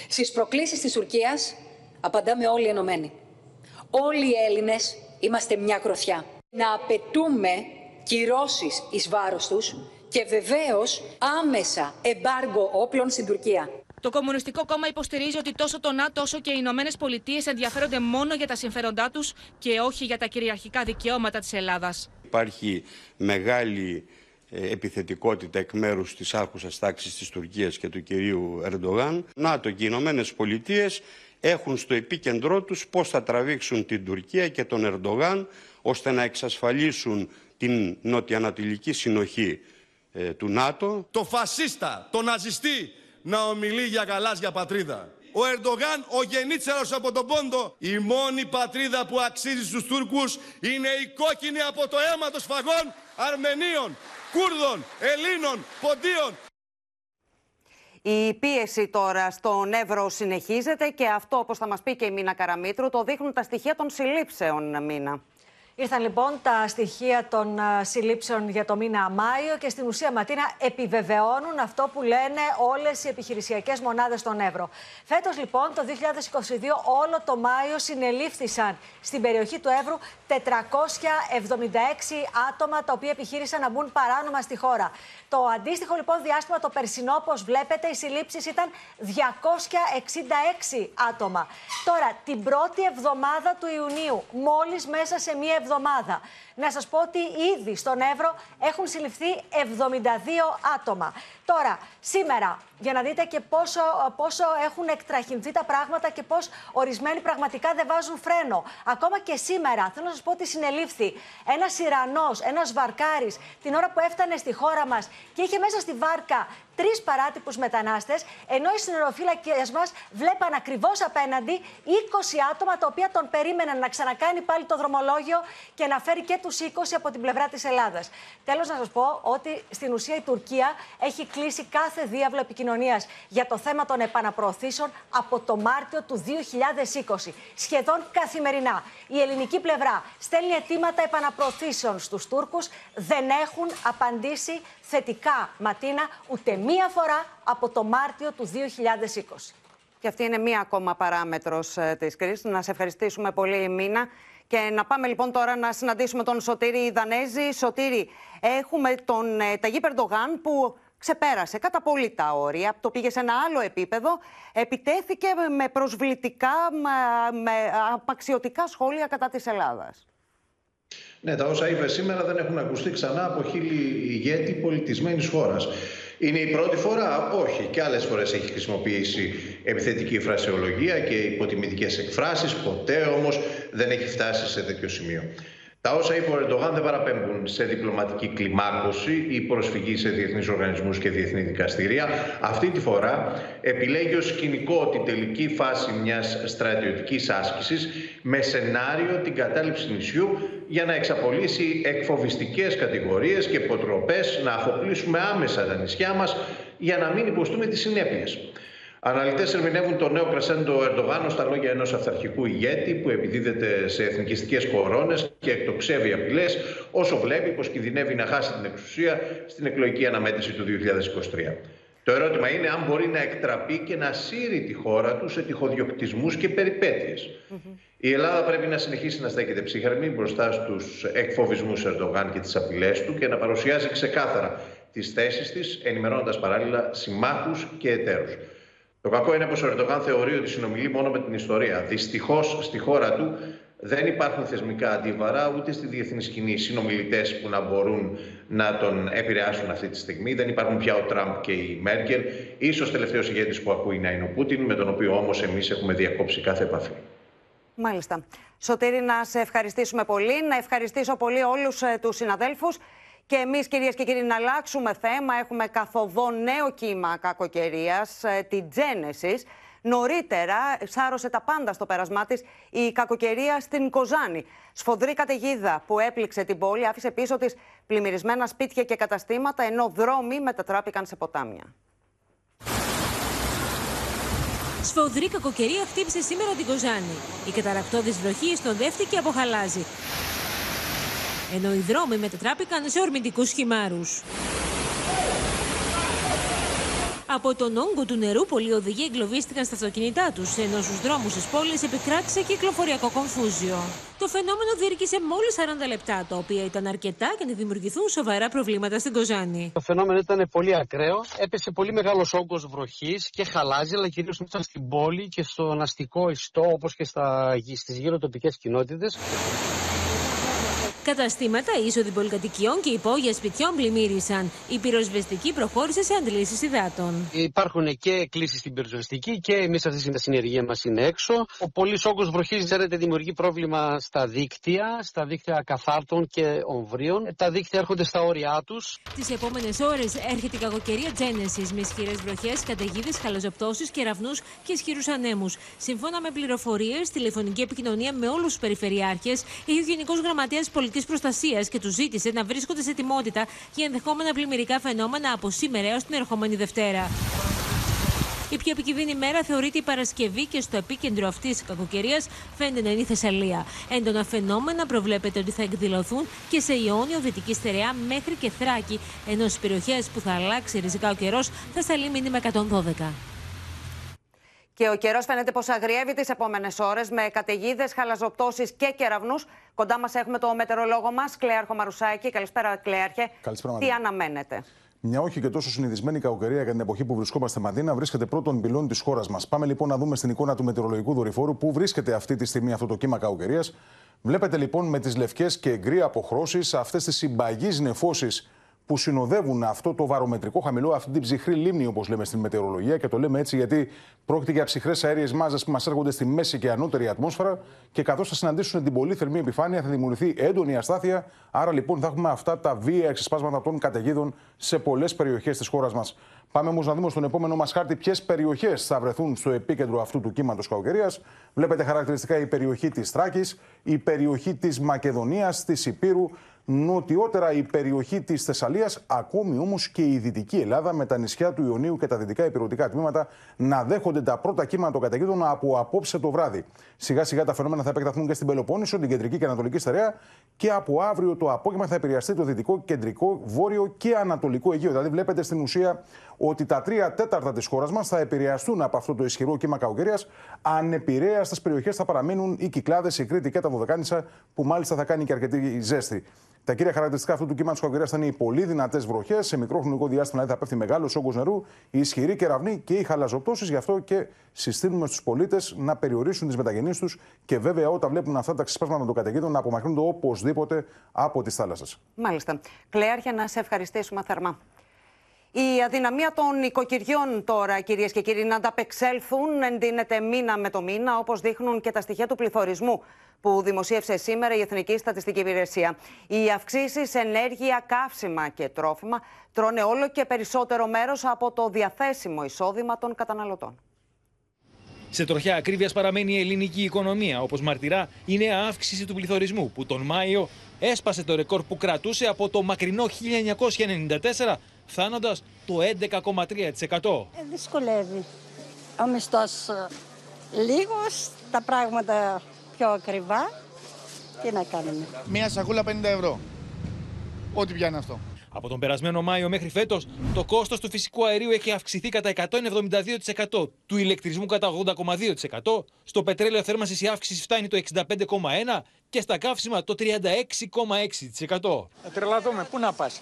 Στις προκλήσεις της Τουρκίας απαντάμε όλοι ενωμένοι. όλοι οι Έλληνες είμαστε μια κροθιά. Να απαιτούμε κυρώσεις εις βάρος τους και βεβαίως άμεσα εμπάργκο όπλων στην Τουρκία. Το Κομμουνιστικό Κόμμα υποστηρίζει ότι τόσο το ΝΑΤΟ όσο και οι Ηνωμένες Πολιτείες ενδιαφέρονται μόνο για τα συμφέροντά τους και όχι για τα κυριαρχικά δικαιώματα της Ελλάδας. Υπάρχει μεγάλη ε, επιθετικότητα εκ μέρους της άρχουσας τάξης της Τουρκίας και του κυρίου Ερντογάν. ΝΑΤΟ και οι Ηνωμένες Πολιτείες έχουν στο επίκεντρό τους πώς θα τραβήξουν την Τουρκία και τον Ερντογάν ώστε να εξασφαλίσουν την νοτιοανατολική συνοχή ε, του ΝΑΤΟ. Το φασίστα, το ναζιστή να ομιλεί για γαλάζια πατρίδα. Ο Ερντογάν, ο γεννήτσερος από τον Πόντο, η μόνη πατρίδα που αξίζει στους Τούρκους είναι η κόκκινη από το αίμα των σφαγών Αρμενίων, Κούρδων, Ελλήνων, Ποντίων. Η πίεση τώρα στον Εύρο συνεχίζεται και αυτό, όπως θα μας πει και η Μίνα Καραμίτρου, το δείχνουν τα στοιχεία των συλλήψεων, Μίνα. Ήρθαν λοιπόν τα στοιχεία των συλλήψεων για το μήνα Μάιο και στην ουσία Ματίνα επιβεβαιώνουν αυτό που λένε όλες οι επιχειρησιακές μονάδες στον Εύρο. Φέτος λοιπόν το 2022 όλο το Μάιο συνελήφθησαν στην περιοχή του Εύρου 476 άτομα τα οποία επιχείρησαν να μπουν παράνομα στη χώρα. Το αντίστοιχο λοιπόν διάστημα το περσινό, όπως βλέπετε, οι συλλήψεις ήταν 266 άτομα. Τώρα, την πρώτη εβδομάδα του Ιουνίου, μόλις μέσα σε μία εβδομάδα, να σας πω ότι ήδη στον Εύρο έχουν συλληφθεί 72 άτομα. Τώρα, σήμερα, για να δείτε και πόσο, πόσο έχουν εκτραχυνθεί τα πράγματα και πώς ορισμένοι πραγματικά δεν βάζουν φρένο. Ακόμα και σήμερα, θέλω να σας πω ότι συνελήφθη ένας Ιρανός, ένας Βαρκάρης, την ώρα που έφτανε στη χώρα μας και είχε μέσα στη βάρκα τρεις παράτυπους μετανάστες, ενώ οι συνεροφύλακες μας βλέπαν ακριβώς απέναντι 20 άτομα τα οποία τον περίμεναν να ξανακάνει πάλι το δρομολόγιο και να φέρει και τους 20 από την πλευρά της Ελλάδας. Τέλος, να σας πω ότι στην ουσία η Τουρκία έχει κλείσει κάθε διάβλο επικοινωνίας για το θέμα των επαναπροωθήσεων από το Μάρτιο του 2020. Σχεδόν καθημερινά. Η ελληνική πλευρά στέλνει αιτήματα επαναπροωθήσεων στους Τούρκους. Δεν έχουν απαντήσει θετικά, Ματίνα, ούτε μία φορά από το Μάρτιο του 2020. Και αυτή είναι μία ακόμα παράμετρος ε, της κρίσης. Να σε ευχαριστήσουμε πολύ, Μίνα. Και να πάμε λοιπόν τώρα να συναντήσουμε τον Σωτήρη Δανέζη. Σωτήρη, έχουμε τον ε, Ταγί Περντογάν που ξεπέρασε κατά πολύ τα όρια, το πήγε σε ένα άλλο επίπεδο, επιτέθηκε με προσβλητικά, με, με απαξιωτικά σχόλια κατά της Ελλάδας. Ναι, τα όσα είπες σήμερα δεν έχουν ακουστεί ξανά από χίλιοι ηγέτη πολιτισμένης χώρας. Είναι η πρώτη φορά, όχι. Και άλλες φορές έχει χρησιμοποιήσει επιθετική φρασεολογία και υποτιμητικές εκφράσεις. Ποτέ όμως δεν έχει φτάσει σε τέτοιο σημείο. Τα όσα είπε ο Ερντογάν δεν παραπέμπουν σε διπλωματική κλιμάκωση ή προσφυγή σε διεθνείς οργανισμούς και διεθνή δικαστήρια. Αυτή τη φορά επιλέγει ως σκηνικό την τελική φάση μιας στρατιωτικής άσκησης με σενάριο την κατάληψη νησιού για να εξαπολύσει εκφοβιστικές κατηγορίες και υποτροπέ, να αφοπλίσουμε άμεσα τα νησιά μας για να μην υποστούμε τις συνέπειες. Αναλυτές ερμηνεύουν το νέο κρεσέντο Ερντογάν στα λόγια ενός αυθαρχικού ηγέτη που επιδίδεται σε εθνικιστικές κορώνες και εκτοξεύει απειλές, όσο βλέπει πως κινδυνεύει να χάσει την εξουσία στην εκλογική αναμέτρηση του 2023. Το ερώτημα είναι αν μπορεί να εκτραπεί και να σύρει τη χώρα του σε τυχοδιοκτισμούς και περιπέτειες. Η Ελλάδα πρέπει να συνεχίσει να στέκεται ψύχρεμη μπροστά στους εκφοβισμούς Ερντογάν και τις απειλές του και να παρουσιάζει ξεκάθαρα τις θέσεις της, ενημερώνοντας παράλληλα συμμάχους και εταίρους. Το κακό είναι πως ο Ερντογάν θεωρεί ότι συνομιλεί μόνο με την ιστορία. Δυστυχώς στη χώρα του δεν υπάρχουν θεσμικά αντίβαρα ούτε στη διεθνής σκηνή συνομιλητές που να μπορούν να τον επηρεάσουν αυτή τη στιγμή. Δεν υπάρχουν πια ο Τραμπ και η Μέρκελ. Ίσως τελευταίος ηγέτης που ακούει να είναι ο Πούτιν, με τον οποίο όμως εμείς έχουμε διακόψει κάθε επαφή. Μάλιστα. Σωτήρη, να σε ευχαριστήσουμε πολύ. Να ευχαριστήσω πολύ όλους ε, τους συναδέλφους. Και εμείς, κυρίες και κύριοι, να αλλάξουμε θέμα. Έχουμε καθοδό νέο κύμα κακοκαιρίας, ε, την Genesis. Νωρίτερα σάρωσε τα πάντα στο πέρασμά της η κακοκαιρία στην Κοζάνη. Σφοδρή καταιγίδα που έπληξε την πόλη άφησε πίσω της πλημμυρισμένα σπίτια και καταστήματα, ενώ δρόμοι μετατράπηκαν σε ποτάμια. Σφοδρή κακοκαιρία χτύπησε σήμερα την Κοζάνη. Η καταρακτώδης βροχή δεύτηκε από χαλάζι ενώ οι δρόμοι μετατράπηκαν σε ορμητικούς χυμάρους. Από τον όγκο του νερού, πολλοί οδηγοί εγκλωβίστηκαν στα αυτοκίνητά τους, ενώ στους δρόμους της πόλης επικράτησε κυκλοφοριακό κομφούζιο. Το φαινόμενο διήρκησε μόλις 40 λεπτά, τα οποία ήταν αρκετά για να δημιουργηθούν σοβαρά προβλήματα στην Κοζάνη. Το φαινόμενο ήταν πολύ ακραίο. Έπεσε πολύ μεγάλος όγκος βροχής και χαλάζει, αλλά κυρίως μέσα στην πόλη και στον αστικό ιστό, όπως και στις γύρω τοπικές κοινότητες. Καταστήματα, είσοδοι πολυκατοικιών και υπόγεια σπιτιών πλημμύρισαν. Η πυροσβεστική προχώρησε σε αντλήσεις υδάτων. Υπάρχουν και κλήσει στην πυροσβεστική και εμείς αυτή τη συνεργεία μας είναι έξω. Ο πολύς όγκος βροχή, ξέρετε, δημιουργεί πρόβλημα στα δίκτυα, στα δίκτυα καθάρτων και ομβρίων. Τα δίκτυα έρχονται στα όρια τους. Τις επόμενες ώρες έρχεται η κακοκαιρία Genesis με ισχυρές βροχές, καταιγίδες, χαλαζοπτώσει, κεραυνού και ισχυρούς ανέμους. Σύμφωνα με πληροφορίες, τηλεφωνική επικοινωνία με όλους τους περιφερειάρχες, είχε ο Γενικός Γραμματέας Πολιτική Προστασίας και του ζήτησε να βρίσκονται σε ετοιμότητα για ενδεχόμενα πλημμυρικά φαινόμενα από σήμερα έως την ερχόμενη Δευτέρα. Η πιο επικίνδυνη μέρα θεωρείται η Παρασκευή και στο επίκεντρο αυτής της κακοκαιρίας φαίνεται να είναι η Θεσσαλία. Έντονα φαινόμενα προβλέπεται ότι θα εκδηλωθούν και σε Ιόνιο, Δυτική Στερεά μέχρι και Θράκη, ενώ στις περιοχές που θα αλλάξει ριζικά ο καιρός θα σταλεί μήνυμα 112. Και ο καιρός φαίνεται πως αγριεύει τις επόμενες ώρες με καταιγίδες, χαλαζοπτώσεις και κεραυνούς. Κοντά μας έχουμε το μετεωρολόγο μας, Κλέαρχο Μαρουσάκη. Καλησπέρα, Κλέαρχε. Καλησπέρα, Τι αναμένετε; Μια όχι και τόσο συνηθισμένη κακοκαιρία για την εποχή που βρισκόμαστε Μαδίνα βρίσκεται πρώτον πυλών της χώρας μας. Πάμε λοιπόν να δούμε στην εικόνα του μετεωρολογικού δορυφόρου που βρίσκεται αυτή τη στιγμή αυτό το κύμα κακοκαιρίας. Βλέπετε λοιπόν με τις λευκές και γκρι αποχρώσεις αυτές τις συμπαγείς νεφώσεις που συνοδεύουν αυτό το βαρομετρικό χαμηλό, αυτή την ψυχρή λίμνη, όπως λέμε στην μετεωρολογία. Και το λέμε έτσι γιατί πρόκειται για ψυχρές αέριες μάζες που μας έρχονται στη μέση και ανώτερη ατμόσφαιρα και καθώς θα συναντήσουν την πολύ θερμή επιφάνεια, θα δημιουργηθεί έντονη αστάθεια. Άρα λοιπόν θα έχουμε αυτά τα βία εξεσπάσματα των καταιγίδων σε πολλές περιοχές της χώρας μας. Πάμε όμως να δούμε στον επόμενο μας χάρτη ποιες περιοχές θα βρεθούν στο επίκεντρο αυτού του κύματος κακοκαιρία. Βλέπετε χαρακτηριστικά η περιοχή της Τράκη, η περιοχή της Μακεδονίας, της Υπήρου, νοτιότερα η περιοχή της Θεσσαλίας, ακόμη όμως και η δυτική Ελλάδα με τα νησιά του Ιωνίου και τα δυτικά υπηρετικά τμήματα να δέχονται τα πρώτα κύματα των καταιγίδων από απόψε το βράδυ. Σιγά σιγά τα φαινόμενα θα επεκταθούν και στην Πελοπόννησο, την κεντρική και ανατολική στερεά και από αύριο το απόγευμα θα επηρεαστεί το δυτικό, κεντρικό, βόρειο και ανατολικό Αιγαίο. Δηλαδή, βλέπετε στην ουσία ότι τα τρία τέταρτα της χώρας μας θα επηρεαστούν από αυτό το ισχυρό κύμα κακοκαιρίας. Ανεπηρέαστες περιοχές θα παραμείνουν οι Κυκλάδες, η Κρήτη και τα Βοδεκάνησα, που μάλιστα θα κάνει και αρκετή ζέστη. Τα κύρια χαρακτηριστικά αυτού του κύματος κακοκαιρίας θα είναι οι πολύ δυνατές βροχές. Σε μικρό χρονικό διάστημα δηλαδή θα πέφτει μεγάλος όγκος νερού, η ισχυρή κεραυνή και οι χαλαζοπτώσεις. Γι' αυτό και συστήνουμε στους πολίτες να περιορίσουν τις μεταγενείς τους και βέβαια όταν βλέπουν αυτά τα ξεσπάσματα των καταιγίδων να απομακρύνονται οπωσδήποτε από τις θάλασσες. Μάλιστα. Κλέαρχε, να σε ευχαριστήσουμε θερμά. Η αδυναμία των οικοκυριών τώρα, κυρίες και κύριοι, να ανταπεξέλθουν εντείνεται μήνα με το μήνα, όπως δείχνουν και τα στοιχεία του πληθωρισμού που δημοσίευσε σήμερα η Εθνική Στατιστική Υπηρεσία. Οι αυξήσεις ενέργεια, καύσιμα και τρόφιμα τρώνε όλο και περισσότερο μέρος από το διαθέσιμο εισόδημα των καταναλωτών. Σε τροχιά ακρίβειας παραμένει η ελληνική οικονομία, όπως μαρτυρά η νέα αύξηση του πληθωρισμού που τον Μάιο έσπασε το ρεκόρ που κρατούσε από το μακρινό 1994 φτάνοντας το 11,3%. Ε, δυσκολεύει. Ο μισθός ε, λίγος, τα πράγματα πιο ακριβά. Τι να κάνουμε. Μία σακούλα 50 ευρώ. Ό,τι πιάνει αυτό. Από τον περασμένο Μάιο μέχρι φέτος, το κόστος του φυσικού αερίου έχει αυξηθεί κατά 172%, του ηλεκτρισμού κατά 80,2%, στο πετρέλαιο θέρμανσης η αύξηση φτάνει το 65,1% και στα καύσιμα το 36,6%. Θα τρελαθούμε, πού να πας;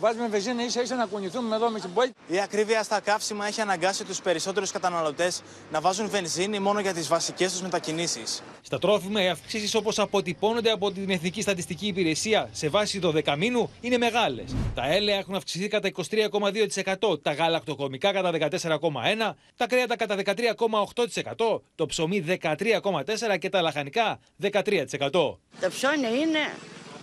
Βάζουμε βεζίνα ίσα ίσα να κουνηθούμε εδώ με την πόλη. Η ακρίβεια στα καύσιμα έχει αναγκάσει τους περισσότερους καταναλωτές να βάζουν βενζίνη μόνο για τις βασικές τους μετακινήσεις. Στα τρόφιμα, οι αυξήσεις όπως αποτυπώνονται από την Εθνική Στατιστική Υπηρεσία σε βάση το δεκαμήνου είναι μεγάλες. Τα έλαια έχουν αυξηθεί κατά 23,2%, τα γαλακτοκομικά κατά 14,1%, τα κρέατα κατά 13,8%, το ψωμί 13,4% και τα λαχανικά 13%. Το ψώνι είναι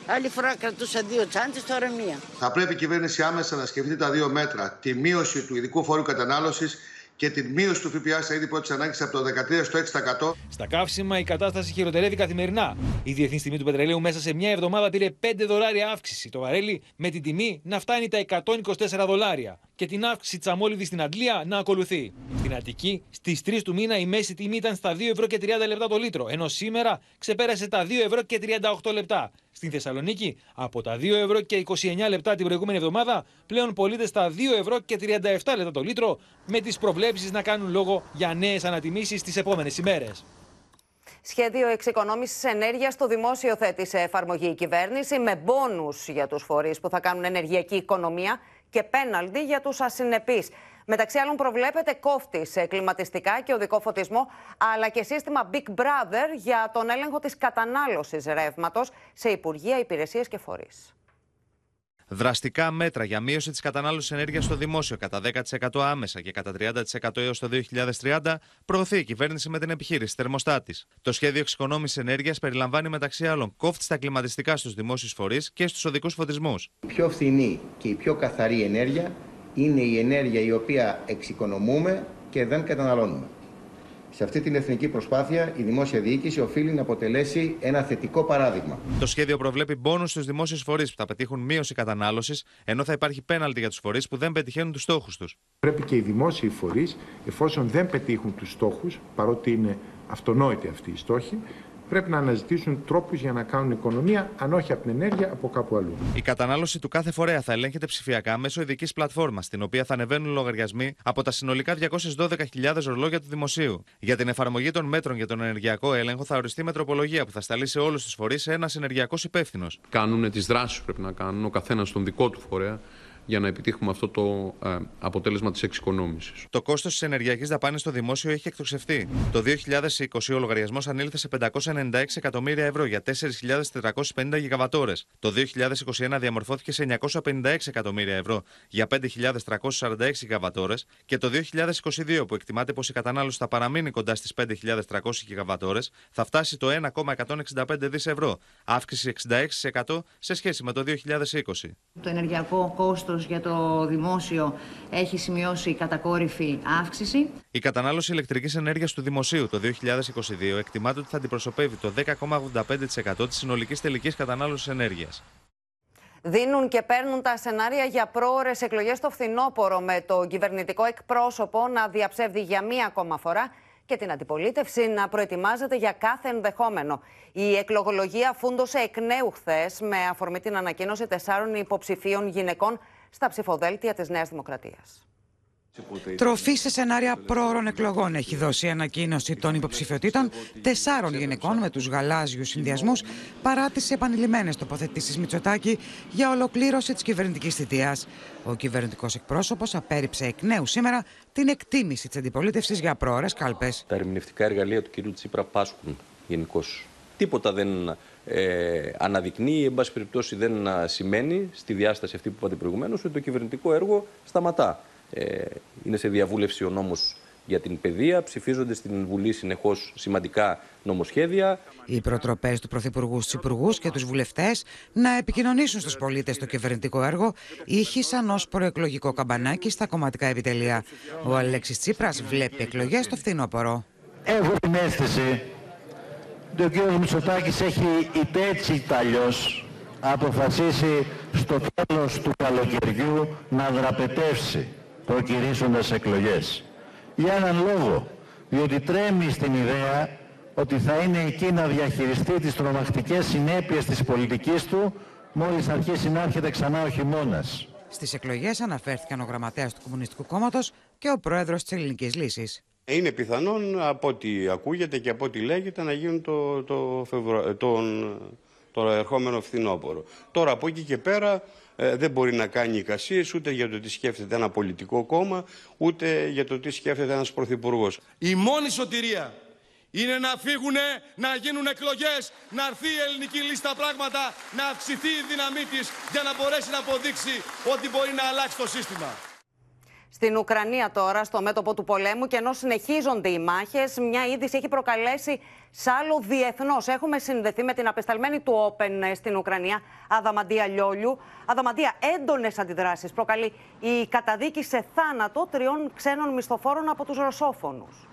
Άλλη φορά κρατούσα δύο τσάντες, τώρα μία. Θα πρέπει η κυβέρνηση άμεσα να σκεφτεί τα δύο μέτρα. Τη μείωση του ειδικού φόρου κατανάλωσης και τη μείωση του ΦΠΑ στα είδη πρώτης ανάγκης από το 13% στο 6%. Στα καύσιμα η κατάσταση χειροτερεύει καθημερινά. Η διεθνή τιμή του πετρελαίου μέσα σε μια εβδομάδα πήρε 5 δολάρια αύξηση. Το βαρέλι με την τιμή να φτάνει τα 124 δολάρια. Και την αύξηση της αμόλυδη στην Αντλία να ακολουθεί. Στην Αττική, στις 3 του μήνα η μέση τιμή ήταν στα 2 ευρώ και 30 λεπτά το λίτρο, ενώ σήμερα ξεπέρασε τα 2 ευρώ και 38 λεπτά. Στην Θεσσαλονίκη, από τα 2 ευρώ και 29 λεπτά την προηγούμενη εβδομάδα, πλέον πωλείται στα 2 ευρώ και 37 λεπτά το λίτρο, με τις προβλέψεις να κάνουν λόγο για νέες ανατιμήσεις τις επόμενες ημέρες. Σχέδιο εξοικονόμησης ενέργειας στο δημόσιο θέτει σε εφαρμογή η κυβέρνηση με μπόνους για τους φορείς που θα κάνουν ενεργειακή οικονομία και πέναλτι για τους ασυνεπείς. Μεταξύ άλλων, προβλέπεται κόφτη σε κλιματιστικά και οδικό φωτισμό, αλλά και σύστημα Big Brother για τον έλεγχο της κατανάλωσης ρεύματος σε υπουργεία, υπηρεσίες και φορείς. Δραστικά μέτρα για μείωση της κατανάλωσης ενέργειας στο δημόσιο κατά 10% άμεσα και κατά 30% έως το 2030 προωθεί η κυβέρνηση με την επιχείρηση θερμοστάτης. Το σχέδιο εξοικονόμησης ενέργειας περιλαμβάνει μεταξύ άλλων κόφτη στα κλιματιστικά στους δημόσιους φορείς και στους οδικούς φωτισμούς. Η πιο φθηνή και η πιο καθαρή ενέργεια είναι η ενέργεια η οποία εξοικονομούμε και δεν καταναλώνουμε. Σε αυτή την εθνική προσπάθεια, η δημόσια διοίκηση οφείλει να αποτελέσει ένα θετικό παράδειγμα. Το σχέδιο προβλέπει πόνου στους δημόσιους φορείς που θα πετύχουν μείωση κατανάλωσης, ενώ θα υπάρχει πέναλτι για τους φορείς που δεν πετυχαίνουν τους στόχους τους. Πρέπει και οι δημόσιοι φορείς, εφόσον δεν πετύχουν τους στόχους, παρότι είναι αυτονόητοι αυτοί οι στόχοι, πρέπει να αναζητήσουν τρόπους για να κάνουν οικονομία, αν όχι από την ενέργεια, από κάπου αλλού. Η κατανάλωση του κάθε φορέα θα ελέγχεται ψηφιακά μέσω ειδικής πλατφόρμας, στην οποία θα ανεβαίνουν λογαριασμοί από τα συνολικά 212.000 ρολόγια του δημοσίου. Για την εφαρμογή των μέτρων για τον ενεργειακό έλεγχο θα οριστεί με τροπολογία που θα σταλεί σε όλους τους φορείς ένας ενεργειακός υπεύθυνος. Κάνουν τις δράσεις που πρέπει να κάνουν, ο καθένας στον δικό του φορέα για να επιτύχουμε αυτό το ε, αποτέλεσμα της εξοικονόμησης. Το κόστος της ενεργειακής δαπάνης στο δημόσιο έχει εκτοξευτεί. Το 2020 ο λογαριασμός ανήλθε σε 596 εκατομμύρια ευρώ για 4.450 γιγαβατόρες. Το 2021 διαμορφώθηκε σε 956 εκατομμύρια ευρώ για 5.346 γιγαβατόρες και το 2022 που εκτιμάται πως η κατανάλωση θα παραμείνει κοντά στις 5.300 γιγαβατόρες θα φτάσει το 1,165 δις ευρώ, αύξηση 66% σε σχέση με το 2020. Το ενεργειακό κόστος για το δημόσιο έχει σημειώσει κατακόρυφη αύξηση. Η κατανάλωση ηλεκτρικής ενέργειας του δημοσίου το 2022 εκτιμάται ότι θα αντιπροσωπεύει το 10,85% της συνολικής τελικής κατανάλωσης ενέργειας. Δίνουν και παίρνουν τα σενάρια για πρόορε εκλογές στο φθινόπωρο, με το κυβερνητικό εκπρόσωπο να διαψεύδει για μία ακόμα φορά και την αντιπολίτευση να προετοιμάζεται για κάθε ενδεχόμενο. Η εκλογολογία φούντωσε εκ νέου χθες με αφορμή την ανακοίνωση τεσσάρων υποψηφίων γυναικών στα ψηφοδέλτια της Νέας Δημοκρατίας. Τροφή σε σενάρια πρόωρων εκλογών έχει δώσει η ανακοίνωση των υποψηφιωτήτων τεσσάρων γυναικών με τους γαλάζιους συνδυασμούς παρά τις επανειλημμένες τοποθετήσεις Μητσοτάκη για ολοκλήρωση της κυβερνητικής θητείας. Ο κυβερνητικός εκπρόσωπος απέρριψε εκ νέου σήμερα την εκτίμηση της αντιπολίτευσης για πρόωρες κάλπες. Τα ερμηνευτικά εργαλεία του κ. Τσίπρα πάσχουν γενικώς. Τίποτα δεν ε, αναδεικνύει, εν πάση περιπτώσει δεν σημαίνει στη διάσταση αυτή που είπατε προηγουμένως ότι το κυβερνητικό έργο σταματά. Ε, είναι σε διαβούλευση ο νόμος για την παιδεία. Ψηφίζονται στην Βουλή συνεχώς σημαντικά νομοσχέδια. Οι προτροπές του Πρωθυπουργού στους Υπουργούς και τους βουλευτές να επικοινωνήσουν στους πολίτες το κυβερνητικό έργο ήχησαν ως προεκλογικό καμπανάκι στα κομματικά επιτελεία. Ο Αλέξης Τσίπρας βλέπει εκλογές στο φθινόπωρο. Έχω την αίσθηση ότι ο κ. Μητσοτάκης έχει είτε έτσι είτε αλλιώς αποφασίσει στο τέλος του καλοκαιριού να δραπετεύσει προκυρήσοντας εκλογές. Για έναν λόγο, διότι τρέμει στην ιδέα ότι θα είναι εκεί να διαχειριστεί τις τρομακτικές συνέπειες της πολιτικής του μόλις αρχίσει να έρχεται ξανά ο χειμώνας. Στις εκλογές αναφέρθηκαν ο γραμματέας του Κομμουνιστικού Κόμματος και ο πρόεδρος της Ελληνικής Λύσης. Είναι πιθανόν από ό,τι ακούγεται και από ό,τι λέγεται να γίνουν το, το, Φεβρου... τον... το ερχόμενο φθινόπωρο. Τώρα από εκεί και πέρα ε, δεν μπορεί να κάνει εικασίες ούτε για το τι σκέφτεται ένα πολιτικό κόμμα, ούτε για το τι σκέφτεται ένας πρωθυπουργός. Η μόνη σωτηρία είναι να φύγουν, να γίνουν εκλογές, να έρθει η ελληνική λίστα πράγματα, να αυξηθεί η δύναμή της για να μπορέσει να αποδείξει ότι μπορεί να αλλάξει το σύστημα. Στην Ουκρανία τώρα, στο μέτωπο του πολέμου και ενώ συνεχίζονται οι μάχες, μια είδηση έχει προκαλέσει άλλο διεθνώς. Έχουμε συνδεθεί με την απεσταλμένη του Open στην Ουκρανία, Αδαμαντία Λιόλιου. Αδαμαντία, έντονες αντιδράσεις προκαλεί η καταδίκη σε θάνατο τριών ξένων μισθοφόρων από τους Ρωσόφωνους.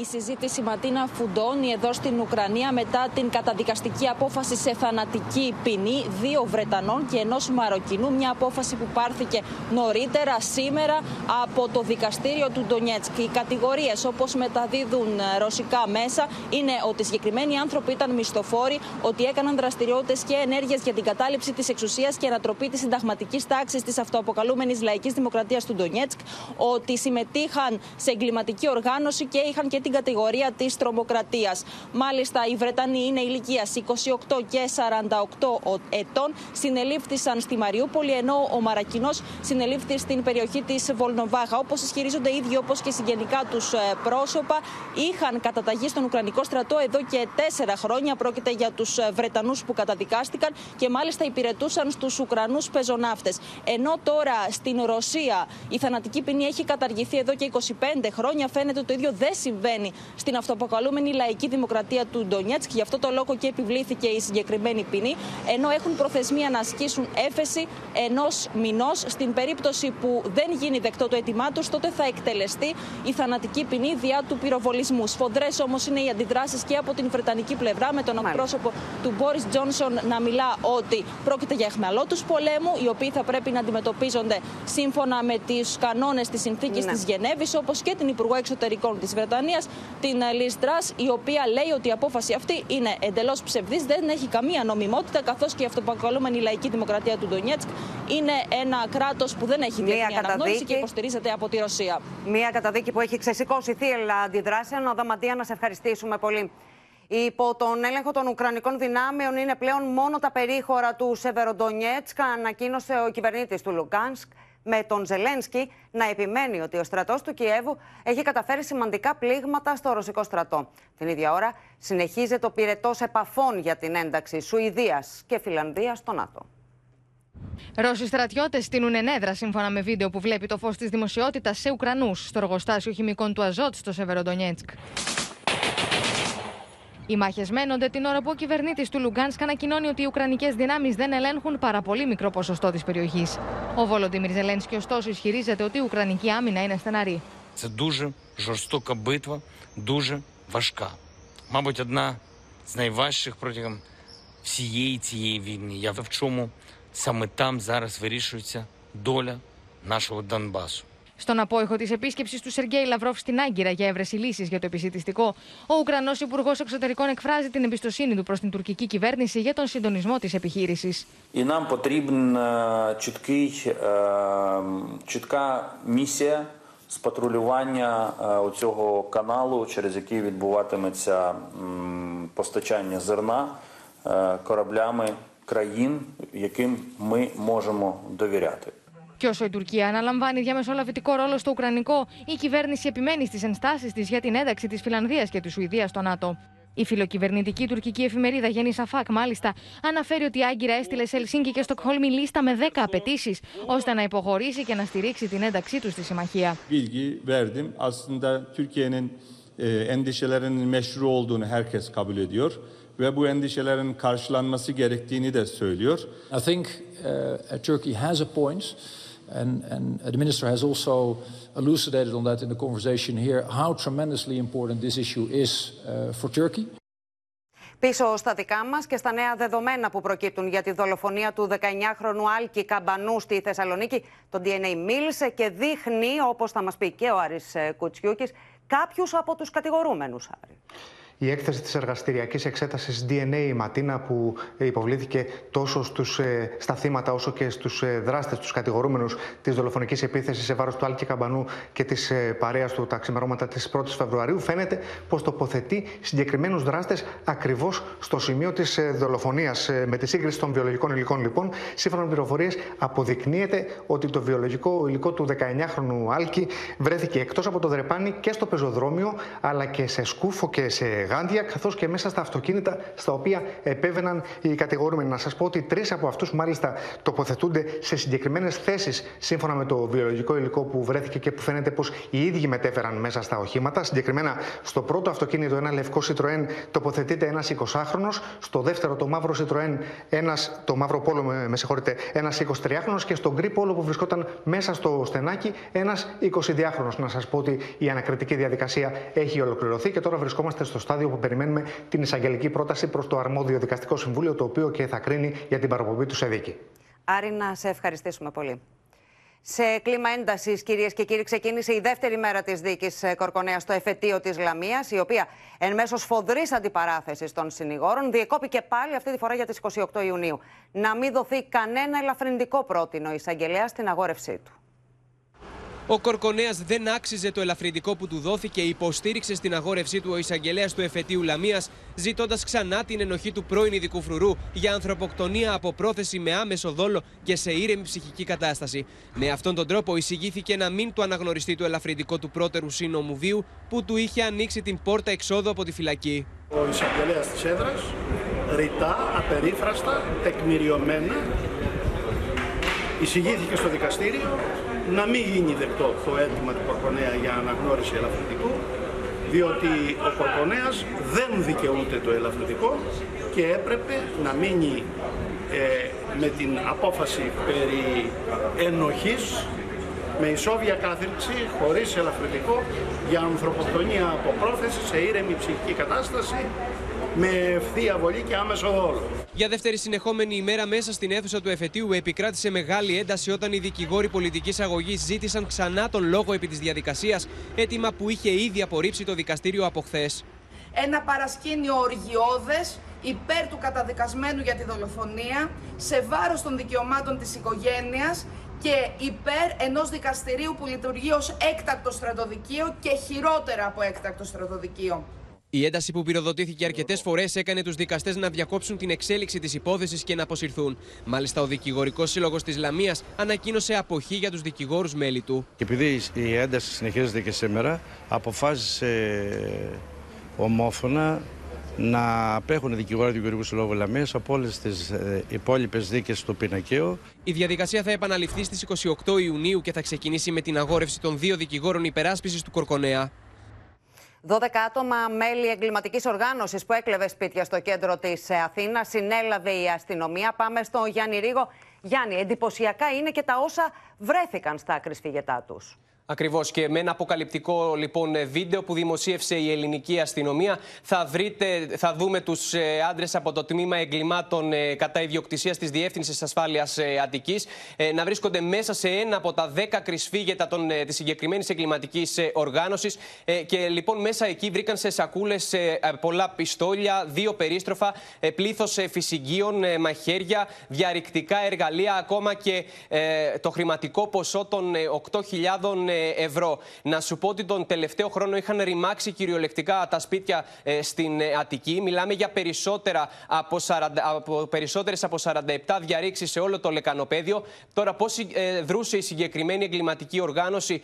Η συζήτηση Ματίνα φουντώνει εδώ στην Ουκρανία μετά την καταδικαστική απόφαση σε θανατική ποινή δύο Βρετανών και ενός Μαροκινού. Μια απόφαση που πάρθηκε νωρίτερα σήμερα από το δικαστήριο του Ντονιέτσκ. Οι κατηγορίες όπως μεταδίδουν ρωσικά μέσα είναι ότι συγκεκριμένοι άνθρωποι ήταν μισθοφόροι, ότι έκαναν δραστηριότητες και ενέργειες για την κατάληψη της εξουσίας και ανατροπή της συνταγματικής τάξης της αυτοαποκαλούμενης λαϊκής δημοκρατίας του Ντονιέτσκ, ότι συμμετείχαν σε εγκληματική οργάνωση και είχαν και την κατηγορία της τρομοκρατίας. Μάλιστα, οι Βρετανοί είναι ηλικίας 28 και 48 ετών. Συνελήφθησαν στη Μαριούπολη, ενώ ο Μαρακινός συνελήφθη στην περιοχή της Βολνοβάχα. Όπως ισχυρίζονται οι ίδιοι, όπως και συγγενικά τους ε, πρόσωπα, είχαν καταταγεί στον Ουκρανικό στρατό εδώ και τέσσερα χρόνια. Πρόκειται για τους ε, Βρετανούς που καταδικάστηκαν και μάλιστα υπηρετούσαν στους Ουκρανούς πεζοναύτες. Ενώ τώρα στην Ρωσία η θανατική ποινή έχει καταργηθεί εδώ και 25 χρόνια, φαίνεται ότι το ίδιο δεν συμβαίνει στην αυτοαποκαλούμενη λαϊκή δημοκρατία του Ντονιέτσκ. Γι' αυτό το λόγο και επιβλήθηκε η συγκεκριμένη ποινή, ενώ έχουν προθεσμία να ασκήσουν έφεση ενός μηνός. Στην περίπτωση που δεν γίνει δεκτό το αίτημά τους, τότε θα εκτελεστεί η θανατική ποινή διά του πυροβολισμού. Σφοδρές όμως είναι οι αντιδράσεις και από την Βρετανική πλευρά, με τον εκπρόσωπο του Μπόρις Τζόνσον να μιλά ότι πρόκειται για εχμαλώτους πολέμου, οι οποίοι θα πρέπει να αντιμετωπίζονται σύμφωνα με του κανόνες της συνθήκης ναι. της Γενέβης, όπως και την Υπουργό Εξωτερικών της Βρετανίας, την Λίζ η οποία λέει ότι η απόφαση αυτή είναι εντελώς ψευδής, δεν έχει καμία νομιμότητα, καθώς και η αυτοπακαλούμενη λαϊκή δημοκρατία του Ντονιέτσκ είναι ένα κράτος που δεν έχει διεθνή αναγνώριση και υποστηρίζεται από τη Ρωσία. Μία καταδίκη που έχει ξεσηκώσει θύελα αντιδράσεων. Αδαματία, να σε ευχαριστήσουμε πολύ. Υπό τον έλεγχο των Ουκρανικών δυνάμεων είναι πλέον μόνο τα περίχωρα του Σεβεροντονιέτσκ, ανακοίνωσε ο κυβερνήτης του Λουγκάνσκ με τον Ζελένσκι να επιμένει ότι ο στρατός του Κιέβου έχει καταφέρει σημαντικά πλήγματα στο ρωσικό στρατό. Την ίδια ώρα συνεχίζεται το πυρετός επαφών για την ένταξη Σουηδίας και Φιλανδίας στο ΝΑΤΟ. Ρώσοι στρατιώτες στείλουν ενέδρα σύμφωνα με βίντεο που βλέπει το φως της δημοσιότητας σε Ουκρανούς στο εργοστάσιο χημικών του Αζότ στο Σεβεροντονιέτσκ. Οι μάχε μένονται την ώρα που ο κυβερνήτη του Λουγκάνσκ ανακοινώνει ότι οι Ουκρανικέ δυνάμει δεν ελέγχουν παρά πολύ μικρό ποσοστό τη περιοχή. Ο Βολοντίμιρ Ζελένσκι, ωστόσο, ισχυρίζεται ότι η Ουκρανική άμυνα είναι στεναρή. Це дуже жорстока битва, дуже важка. Мабуть, одна з найважчих протягом всієї цієї війни. Я в чому саме там зараз вирішується доля нашого Донбасу. Στον απόϊχο τη επίσκεψη του Σεργέη Λαυρόφ στην Άγκυρα για έβρεση λύση για το επισητιστικό, ο Ουκρανό Υπουργό Εξωτερικών εκφράζει την εμπιστοσύνη του προ την τουρκική κυβέρνηση για τον συντονισμό τη επιχείρηση. І нам потрібна чіткий, чітка місія з патрулювання цього каналу, через який відбуватиметься постачання зерна кораблями країн, яким ми можемо довіряти. Και όσο η Τουρκία αναλαμβάνει διαμεσολαβητικό ρόλο στο Ουκρανικό, η κυβέρνηση επιμένει στις ενστάσεις της για την ένταξη της Φιλανδίας και της Σουηδίας στο ΝΑΤΟ. Η φιλοκυβερνητική τουρκική εφημερίδα Γέννης Σαφάκ, μάλιστα, αναφέρει ότι η Άγκυρα έστειλε σε Ελσίνκη και Στοκχόλμη λίστα με 10 απαιτήσεις, ώστε να υποχωρήσει και να στηρίξει την ένταξή τους στη συμμαχία. Bilgi verdim. Aslında Türkiye'nin e, endişelerinin meşru olduğunu herkes kabul ediyor ve bu endişelerin karşılanması gerektiğini de söylüyor. I think uh, Turkey has a point. And, and the minister has also elucidated on that in the conversation here, how tremendously important this issue is uh, for Turkey. Πίσω στα δικά μας και στα νέα δεδομένα που προκύπτουν για τη δολοφονία του 19χρονου Άλκη Καμπανού στη Θεσσαλονίκη, το DNA μίλησε και δείχνει, όπως θα μας πει και ο Άρης Κουτσιούκης, κάποιους από τους κατηγορούμενους. Η έκθεση της εργαστηριακής εξέτασης DNA Ματίνα που υποβλήθηκε τόσο στους, ε, στα θύματα όσο και στους ε, δράστες, τους κατηγορούμενους της δολοφονικής επίθεσης σε βάρος του Άλκη Καμπανού και της ε, παρέας του τα ξημερώματα της 1ης Φεβρουαρίου φαίνεται πως τοποθετεί συγκεκριμένους δράστες ακριβώς στο σημείο της δολοφονίας. Με τη σύγκριση των βιολογικών υλικών λοιπόν, σύμφωνα με πληροφορίες αποδεικνύεται ότι το βιολογικό υλικό του 19χρονου Άλκη βρέθηκε εκτός από το δρεπάνι και στο πεζοδρόμιο αλλά και σε σκούφο και σε γάντια, καθώς και μέσα στα αυτοκίνητα στα οποία επέβαιναν οι κατηγορούμενοι. Να σας πω ότι τρεις από αυτούς μάλιστα τοποθετούνται σε συγκεκριμένες θέσεις σύμφωνα με το βιολογικό υλικό που βρέθηκε και που φαίνεται πως οι ίδιοι μετέφεραν μέσα στα οχήματα. Συγκεκριμένα στο πρώτο αυτοκίνητο, ένα λευκό Citroën, τοποθετείται ένας 20χρονο. Στο δεύτερο, το μαύρο Citroën, ένας, το μαύρο πόλο, με συγχωρείτε, ένας 23χρονο. Και στον γκρι πόλο που βρισκόταν μέσα στο στενάκι, ένας 22χρονο. Να σας πω ότι η ανακριτική διαδικασία έχει ολοκληρωθεί και τώρα βρισκόμαστε στο στάδιο που περιμένουμε την εισαγγελική πρόταση προς το αρμόδιο δικαστικό συμβούλιο, το οποίο και θα κρίνει για την παραπομπή του σε δίκη. Άρη, να σε ευχαριστήσουμε πολύ. Σε κλίμα έντασης, κυρίες και κύριοι, ξεκίνησε η δεύτερη μέρα της δίκης Κορκονέα στο εφετείο της Λαμίας, η οποία εν μέσω σφοδρής αντιπαράθεσης των συνηγόρων διεκόπηκε πάλι αυτή τη φορά για τις 28 Ιουνίου. Να μην δοθεί κανένα ελαφρυντικό πρότεινο εισαγγελέα στην αγόρευσή του. Ο Κορκονέας δεν άξιζε το ελαφρυντικό που του δόθηκε, υποστήριξε στην αγόρευσή του ο εισαγγελέας του εφετείου Λαμίας, ζητώντας ξανά την ενοχή του πρώην ειδικού φρουρού για ανθρωποκτονία από πρόθεση με άμεσο δόλο και σε ήρεμη ψυχική κατάσταση. Με αυτόν τον τρόπο εισηγήθηκε να μην του αναγνωριστεί το ελαφρυντικό του πρώτερου σύνομου βίου που του είχε ανοίξει την πόρτα εξόδου από τη φυλακή. Ο εισαγγελέας της έδρας ρητά, απερίφραστα, τεκμηριωμένα εισηγήθηκε στο δικαστήριο να μην γίνει δεκτό το αίτημα του Κορκονέα για αναγνώριση ελαφρυντικού, διότι ο Κορκονέας δεν δικαιούται το ελαφρυντικό και έπρεπε να μείνει ε, με την απόφαση περί ενοχής με ισόβια κάθριξη, χωρίς ελαφρυντικό, για ανθρωποκτονία από πρόθεση σε ήρεμη ψυχική κατάσταση, με ευθεία βολή και άμεσο δόλο. Για δεύτερη συνεχόμενη ημέρα μέσα στην αίθουσα του εφετείου επικράτησε μεγάλη ένταση όταν οι δικηγόροι πολιτικής αγωγής ζήτησαν ξανά τον λόγο επί της διαδικασίας, έτοιμα που είχε ήδη απορρίψει το δικαστήριο από χθες. Ένα παρασκήνιο οργιώδες υπέρ του καταδικασμένου για τη δολοφονία, σε βάρος των δικαιωμάτων της οικογένειας και υπέρ ενός δικαστηρίου που λειτουργεί ως έκτακτο στρατοδικείο και χειρότερα από έκτακτο στρατοδικείο. Η ένταση που πυροδοτήθηκε αρκετές φορές έκανε τους δικαστές να διακόψουν την εξέλιξη της υπόθεσης και να αποσυρθούν. Μάλιστα, ο Δικηγορικός Σύλλογος της Λαμίας ανακοίνωσε αποχή για τους δικηγόρους μέλη του. Και επειδή η ένταση συνεχίζεται και σήμερα, αποφάσισε ομόφωνα να απέχουν οι δικηγόροι του Δικηγορικού Συλλόγου Λαμίας από όλες τις υπόλοιπες δίκες του πινακίου. Η διαδικασία θα επαναληφθεί στις 28 Ιουνίου και θα ξεκινήσει με την αγόρευση των δύο δικηγόρων υπεράσπισης του Κορκονέα. 12 άτομα μέλη εγκληματικής οργάνωσης που έκλεβε σπίτια στο κέντρο της Αθήνα συνέλαβε η αστυνομία. Πάμε στο Γιάννη Ρίγο. Γιάννη, εντυπωσιακά είναι και τα όσα βρέθηκαν στα κρυσφύγετά τους. Ακριβώς και με ένα αποκαλυπτικό λοιπόν βίντεο που δημοσίευσε η ελληνική αστυνομία θα, βρείτε, θα δούμε τους ε, άντρες από το τμήμα εγκλημάτων ε, κατά ιδιοκτησίας της Διεύθυνσης Ασφάλειας ε, Αττικής να βρίσκονται μέσα σε ένα από τα 10 κρυσφύγετα της συγκεκριμένης εγκληματικής οργάνωσης. Και λοιπόν μέσα εκεί βρήκαν σε σακούλες πολλά πιστόλια, δύο περίστροφα, πλήθος φυσικίων, μαχαίρια, διαρρηκτικά εργαλεία, ακόμα και το χρηματικό ποσό των 8.000 ευρώ. Να σου πω ότι τον τελευταίο χρόνο είχαν ρημάξει κυριολεκτικά τα σπίτια ε, στην ε, Αττική. Μιλάμε για περισσότερα από, 40, από περισσότερες από 47 διαρρήξεις σε όλο το λεκανοπέδιο. Τώρα πώς ε, δρούσε η συγκεκριμένη εγκληματική οργάνωση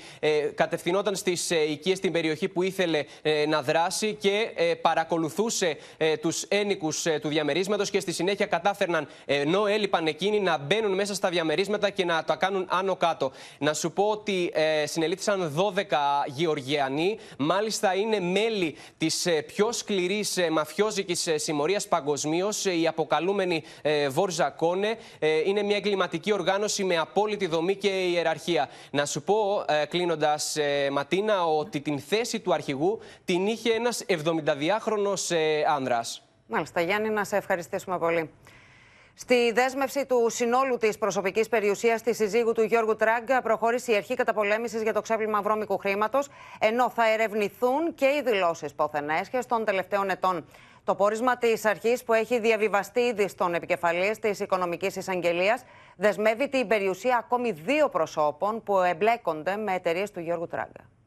κατευθυνόταν στις οικίες στην περιοχή που ήθελε να δράσει και παρακολουθούσε τους ένικους του διαμερίσματος και στη συνέχεια κατάφερναν ενώ έλειπαν εκείνοι να μπαίνουν μέσα στα διαμερίσματα και να τα κάνουν άνω κάτω. Να σου πω ότι συνελήφθησαν 12 Γεωργιανοί. Μάλιστα είναι μέλη της ε, πιο σκληρής ε, μαφιόζικης ε, συμμορίας παγκοσμίως, η αποκαλούμενη Βόρζα Κόνε. Είναι μια εγκληματική οργάνωση με απόλυτη δομή και ιεραρχία. Να σου πω, κλείνοντας, Ματίνα, ότι την θέση του αρχηγού την είχε ένας 72χρονο άνδρας. Μάλιστα, Γιάννη, να σε ευχαριστήσουμε πολύ. Στη δέσμευση του συνόλου της προσωπικής περιουσίας της συζύγου του Γιώργου Τράγκα προχώρησε η αρχή καταπολέμησης για το ξέπλυμα βρώμικου χρήματος, ενώ θα ερευνηθούν και οι δηλώσεις πόθεν έσχε των τελευταίων ετών. Το πόρισμα της αρχής που έχει διαβιβαστεί ήδη στον επικεφαλής της Οικονομικής Εισαγγελίας δεσμεύει την περιουσία ακόμη δύο προσώπων που εμπλέκονται με εταιρείες του Γιώργου Τράγκα.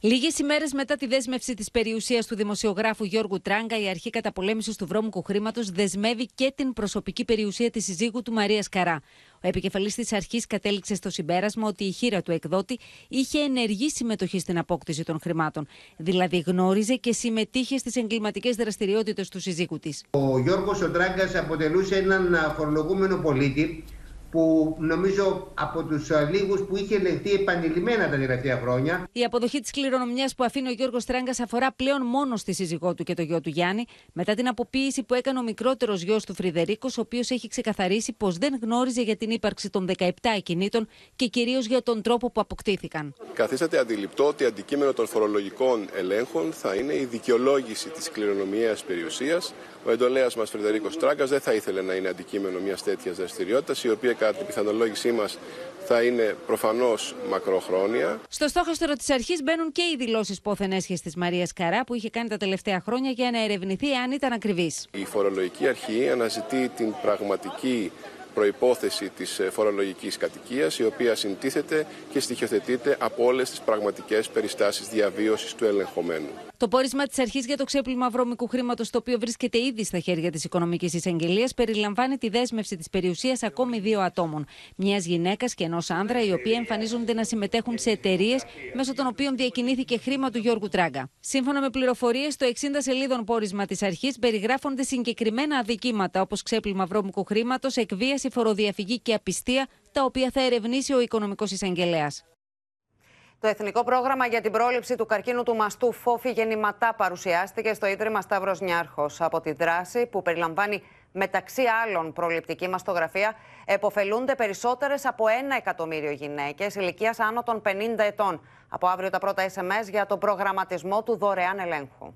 Λίγες ημέρες μετά τη δέσμευση της περιουσίας του δημοσιογράφου Γιώργου Τράγκα, η αρχή καταπολέμησης του βρώμικου χρήματος δεσμεύει και την προσωπική περιουσία της συζύγου του Μαρίας Καρά. Ο επικεφαλής της αρχής κατέληξε στο συμπέρασμα ότι η χείρα του εκδότη είχε ενεργή συμμετοχή στην απόκτηση των χρημάτων. Δηλαδή γνώριζε και συμμετείχε στις εγκληματικές δραστηριότητες του συζύγου της. Ο Γιώργος ο Τράγκας αποτελούσε έναν φορολογούμενο πολίτη που νομίζω από τους λίγους που είχε ελεγχθεί επανειλημμένα τα τελευταία χρόνια. Η αποδοχή της κληρονομιάς που αφήνει ο Γιώργος Τράγκας αφορά πλέον μόνο στη σύζυγό του και το γιο του Γιάννη, μετά την αποποίηση που έκανε ο μικρότερος γιος του Φρυδερίκος, ο οποίος έχει ξεκαθαρίσει πως δεν γνώριζε για την ύπαρξη των 17 ακινήτων και κυρίως για τον τρόπο που αποκτήθηκαν. Καθίσατε αντιληπτό ότι αντικείμενο των φορολογικών ελέγχων θα είναι η δικαιολόγηση της κληρονομιαία περιουσίας. Ο εντολέας μας Φρυδερίκος Τράγκας δεν θα ήθελε να είναι αντικείμενο μιας τέτοιας δραστηριότητας, η οποία κατά την πιθανολόγησή μας θα είναι προφανώς μακροχρόνια. Στο στόχαστρο της αρχής μπαίνουν και οι δηλώσεις πόθεν έσχε της Μαρίας Καρά που είχε κάνει τα τελευταία χρόνια για να ερευνηθεί αν ήταν ακριβής. Η φορολογική αρχή αναζητεί την πραγματική προϋπόθεση της φορολογικής κατοικίας η οποία συντίθεται και στοιχειοθετείται από όλες τις πραγματικές περιστάσεις διαβίωσης του ελεγχομένου. Το πόρισμα της αρχής για το ξέπλυμα βρώμικου χρήματος, το οποίο βρίσκεται ήδη στα χέρια της Οικονομικής Εισαγγελίας, περιλαμβάνει τη δέσμευση της περιουσίας ακόμη δύο ατόμων. Μιας γυναίκας και ενός άνδρα, οι οποίοι εμφανίζονται να συμμετέχουν σε εταιρείες μέσω των οποίων διακινήθηκε χρήμα του Γιώργου Τράγκα. Σύμφωνα με πληροφορίες, στο 60 σελίδων πόρισμα της αρχής περιγράφονται συγκεκριμένα αδικήματα όπως ξέπλυμα βρώμικου χρήματος, εκβίαση, φοροδιαφυγή και απιστία, τα οποία θα ερευνήσει ο Οικονομικός Εισαγγελέας. Το Εθνικό Πρόγραμμα για την Πρόληψη του Καρκίνου του Μαστού Φόφη Γεννηματά παρουσιάστηκε στο Ίδρυμα Σταύρος Νιάρχος. Από τη δράση που περιλαμβάνει μεταξύ άλλων προληπτική μαστογραφία, εποφελούνται περισσότερες από ένα εκατομμύριο γυναίκες ηλικίας άνω των 50 ετών. Από αύριο τα πρώτα SMS για το προγραμματισμό του δωρεάν ελέγχου.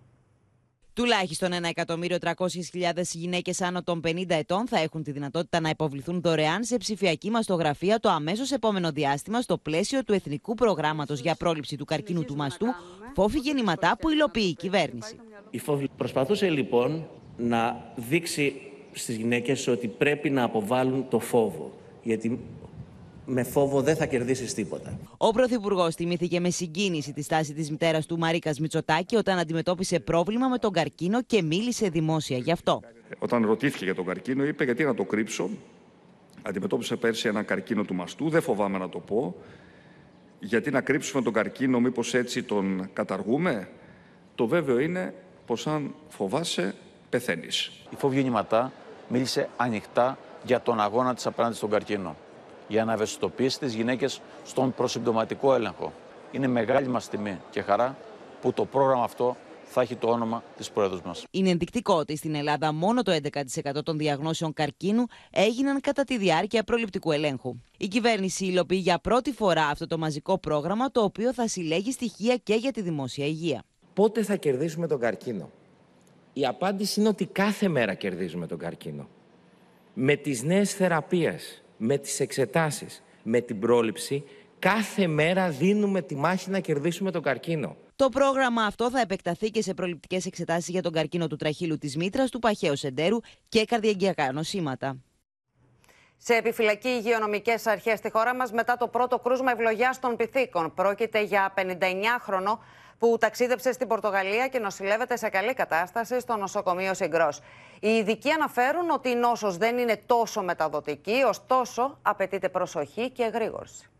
Τουλάχιστον 1.300.000 γυναίκες άνω των 50 ετών θα έχουν τη δυνατότητα να υποβληθούν δωρεάν σε ψηφιακή μαστογραφία το αμέσως επόμενο διάστημα στο πλαίσιο του Εθνικού Προγράμματος για Πρόληψη του Καρκίνου του Μαστού, φόφη γεννηματά που υλοποιεί η κυβέρνηση. Η φόφη προσπαθούσε λοιπόν να δείξει στις γυναίκες ότι πρέπει να αποβάλουν το φόβο. Γιατί με φόβο δεν θα κερδίσεις τίποτα. Ο Πρωθυπουργός τιμήθηκε με συγκίνηση τη στάση της μητέρας του Μαρίκας Μητσοτάκη όταν αντιμετώπισε πρόβλημα με τον καρκίνο και μίλησε δημόσια γι' αυτό. Όταν ρωτήθηκε για τον καρκίνο, είπε: Γιατί να το κρύψω; Αντιμετώπισε πέρσι ένα καρκίνο του μαστού. Δεν φοβάμαι να το πω. Γιατί να κρύψουμε τον καρκίνο, μήπως έτσι τον καταργούμε; Το βέβαιο είναι πως αν φοβάσαι, πεθαίνεις. Η Φόβη Γεννηματά μίλησε ανοιχτά για τον αγώνα της απέναντι στον καρκίνο για να ευαισθητοποιήσει τις γυναίκες στον προσυμπτωματικό έλεγχο. Είναι μεγάλη μας τιμή και χαρά που το πρόγραμμα αυτό θα έχει το όνομα της Πρόεδρου μας. Είναι ενδεικτικό ότι στην Ελλάδα μόνο το 11% των διαγνώσεων καρκίνου έγιναν κατά τη διάρκεια προληπτικού ελέγχου. Η κυβέρνηση υλοποιεί για πρώτη φορά αυτό το μαζικό πρόγραμμα, το οποίο θα συλλέγει στοιχεία και για τη δημόσια υγεία. Πότε θα κερδίσουμε τον καρκίνο; Η απάντηση είναι ότι κάθε μέρα κερδίζουμε τον καρκίνο. Με τις νέες θεραπείες, με τις εξετάσεις, με την πρόληψη, κάθε μέρα δίνουμε τη μάχη να κερδίσουμε τον καρκίνο. Το πρόγραμμα αυτό θα επεκταθεί και σε προληπτικές εξετάσεις για τον καρκίνο του τραχύλου της μήτρας, του παχαίου σεντέρου και καρδιαγγειακά νοσήματα. Σε επιφυλακή υγειονομικές αρχές στη χώρα μας μετά το πρώτο κρούσμα ευλογιάς των πυθίκων. Πρόκειται για 59χρονο που ταξίδεψε στην Πορτογαλία και νοσηλεύεται σε καλή κατάσταση στο νοσοκομείο Συγκρό. Οι ειδικοί αναφέρουν ότι η νόσος δεν είναι τόσο μεταδοτική, ωστόσο απαιτείται προσοχή και εγρήγορση.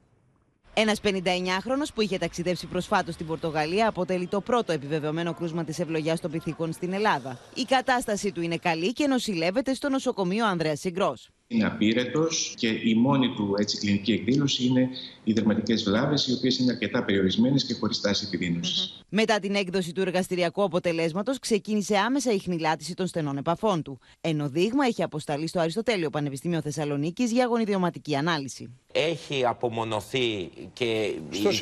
Ένας 59χρονο που είχε ταξιδέψει προσφάτως στην Πορτογαλία αποτελεί το πρώτο επιβεβαιωμένο κρούσμα της ευλογιάς των πυθίκων στην Ελλάδα. Η κατάστασή του είναι καλή και νοσηλεύεται στο νοσοκομείο Ανδρέας Συγκρό. Είναι απείρετο και η μόνη του έτσι, κλινική εκδήλωση είναι οι δερματικές βλάβες, οι οποίες είναι αρκετά περιορισμένες και χωρίς τάση επιδείνωσης. Μετά την έκδοση του εργαστηριακού αποτελέσματος, ξεκίνησε άμεσα η χνηλάτιση των στενών επαφών του. Ενώ δείγμα έχει αποσταλεί στο Αριστοτέλειο Πανεπιστήμιο Θεσσαλονίκης για γονιδιωματική ανάλυση. Έχει απομονωθεί και Στο η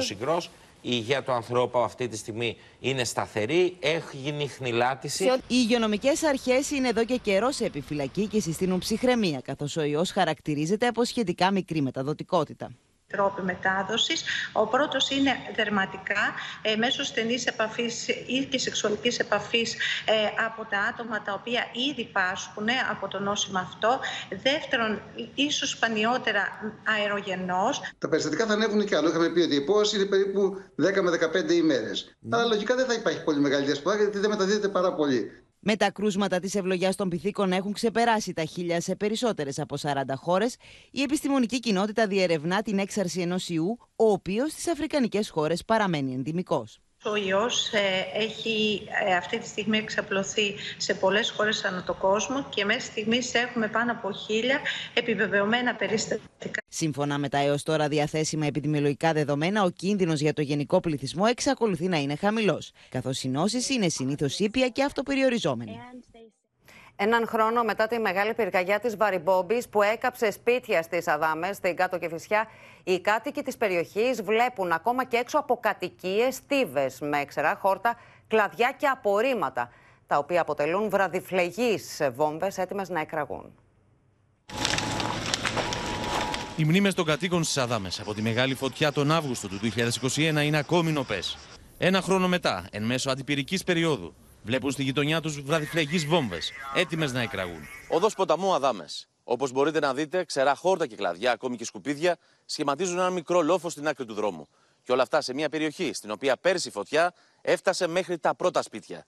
Συγκρός είναι είναι. στο συγκρός. Η υγεία του ανθρώπου αυτή τη στιγμή είναι σταθερή, έχει γίνει χνηλάτιση. Οι υγειονομικές αρχές είναι εδώ και καιρό σε επιφυλακή και συστήνουν ψυχραιμία, καθώς ο ιός χαρακτηρίζεται από σχετικά μικρή μεταδοτικότητα. Τρόποι μετάδοσης. Ο πρώτος είναι δερματικά, ε, μέσω στενής επαφής ή και σεξουαλικής επαφής ε, από τα άτομα τα οποία ήδη πάσχουν από το νόσημα αυτό. Δεύτερον, ίσως σπανιότερα αερογενός. Τα περιστατικά θα ανέβουν και άλλο. Είχαμε πει ότι η υπόαση είναι περίπου 10 με 15 ημέρες. Αλλά λογικά δεν θα υπάρχει πολύ μεγάλη διασπορά γιατί δεν μεταδίδεται πάρα πολύ. Με τα κρούσματα της ευλογιάς των πυθίκων έχουν ξεπεράσει τα χίλια σε περισσότερες από 40 χώρες, η επιστημονική κοινότητα διερευνά την έξαρση ενός ιού, ο οποίος στις αφρικανικές χώρες παραμένει ενδυμικός. Ο ιός ε, έχει ε, αυτή τη στιγμή εξαπλωθεί σε πολλές χώρες ανά το κόσμο και μέχρι στιγμής έχουμε πάνω από χίλια επιβεβαιωμένα περιστατικά. Σύμφωνα με τα έως τώρα διαθέσιμα επιδημιολογικά δεδομένα, ο κίνδυνος για το γενικό πληθυσμό εξακολουθεί να είναι χαμηλός, καθώς οι νόσεις είναι συνήθως ήπια και αυτοπεριοριζόμενοι. Έναν χρόνο μετά τη μεγάλη πυρκαγιά της Βαριμπόμπης που έκαψε σπίτια στις Αδάμες, στην Κάτω Κεφισιά, οι κάτοικοι της περιοχής βλέπουν ακόμα και έξω από κατοικίες στίβες με ξερά χόρτα, κλαδιά και απορρίμματα, τα οποία αποτελούν βραδιφλεγείς βόμβες έτοιμες να εκραγούν. Οι μνήμες των κατοίκων στις Αδάμες από τη μεγάλη φωτιά τον Αύγουστο του 2021 είναι ακόμη νοπές. Ένα χρόνο μετά, εν μέσω αντιπυρικής περίοδου, βλέπουν στη γειτονιά τους βραδιφλεγεί βόμβες, έτοιμες να εκραγούν. Οδό ποταμού Αδάμες. Όπως μπορείτε να δείτε, ξερά χόρτα και κλαδιά, ακόμη και σκουπίδια, σχηματίζουν ένα μικρό λόφο στην άκρη του δρόμου. Και όλα αυτά σε μια περιοχή στην οποία πέρσι η φωτιά έφτασε μέχρι τα πρώτα σπίτια.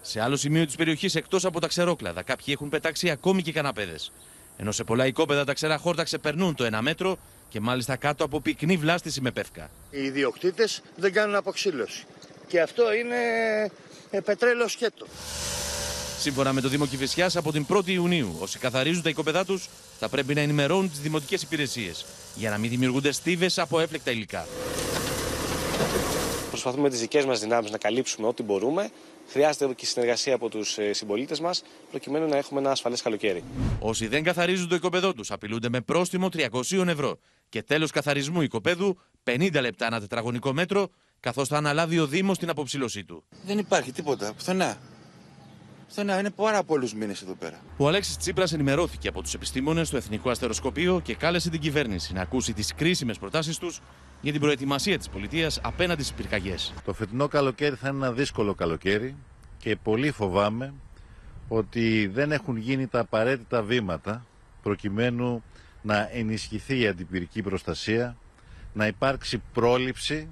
Σε άλλο σημείο της περιοχής, εκτός από τα ξερόκλαδα, κάποιοι έχουν πετάξει ακόμη και καναπέδες. Ενώ σε πολλά οικόπεδα τα ξερά χόρτα ξεπερνούν το ένα μέτρο και μάλιστα κάτω από πυκνή βλάστηση με πεύκα. Οι ιδιοκτήτες δεν κάνουν αποξήλωση. Και αυτό είναι ε, πετρέλαιο σκέτο. Σύμφωνα με το Δήμο Κηφισιά, από την 1η Ιουνίου, όσοι καθαρίζουν τα οικοπεδά τους θα πρέπει να ενημερώνουν τις δημοτικές υπηρεσίες για να μην δημιουργούνται στίβες από έφλεκτα υλικά. Προσπαθούμε με τις δικές μας δυνάμεις να καλύψουμε ό,τι μπορούμε. Χρειάζεται και συνεργασία από τους ε, συμπολίτες μας, προκειμένου να έχουμε ένα ασφαλές καλοκαίρι. Όσοι δεν καθαρίζουν το οικοπεδό τους απειλούνται με πρόστιμο 300 ευρώ και τέλος καθαρισμού οικοπαίδου 50 λεπτά ένα τετραγωνικό μέτρο καθώς θα αναλάβει ο Δήμος την αποψήλωσή του. Δεν υπάρχει τίποτα. Πουθενά. Πουθενά. Είναι πάρα πολλούς μήνες εδώ πέρα. Ο Αλέξης Τσίπρας ενημερώθηκε από τους επιστήμονες στο Εθνικό Αστεροσκοπείο και κάλεσε την κυβέρνηση να ακούσει τις κρίσιμες προτάσεις τους για την προετοιμασία της πολιτείας απέναντι στις πυρκαγιές. Το φετινό καλοκαίρι θα είναι ένα δύσκολο καλοκαίρι και πολύ φοβάμαι ότι δεν έχουν γίνει τα απαραίτητα βήματα προκειμένου να ενισχυθεί η αντιπυρική προστασία, να υπάρξει πρόληψη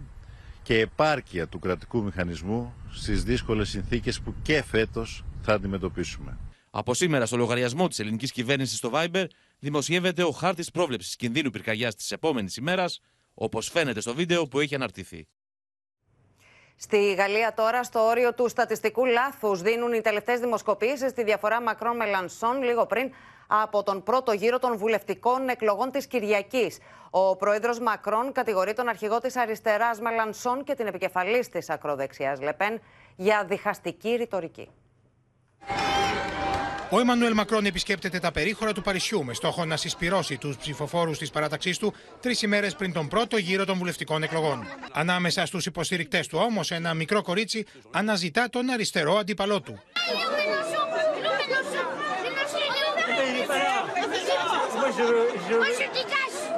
και επάρκεια του κρατικού μηχανισμού στις δύσκολες συνθήκες που και φέτος θα αντιμετωπίσουμε. Από σήμερα, στο λογαριασμό της ελληνικής κυβέρνησης στο Viber, δημοσιεύεται ο χάρτης πρόβλεψης κινδύνου πυρκαγιάς της επόμενης ημέρας, όπως φαίνεται στο βίντεο που έχει αναρτηθεί. Στη Γαλλία τώρα, στο όριο του στατιστικού λάθους, δίνουν οι τελευταίες δημοσκοπήσεις στη διαφορά Μακρόν Μελανσόν λίγο πριν από τον πρώτο γύρο των βουλευτικών εκλογών της Κυριακής. Ο πρόεδρος Μακρόν κατηγορεί τον αρχηγό της αριστεράς Μελανσόν και την επικεφαλής της ακροδεξιάς Λεπέν για διχαστική ρητορική. Ο Εμμανουέλ Μακρόν επισκέπτεται τα περίχωρα του Παρισιού με στόχο να συσπυρώσει τους ψηφοφόρους της παράταξής του τρεις ημέρες πριν τον πρώτο γύρο των βουλευτικών εκλογών. Ανάμεσα στους υποστηρικτές του όμως, ένα μικρό κορίτσι αναζητά τον αριστερό αντίπαλό του. Je, je... Moi,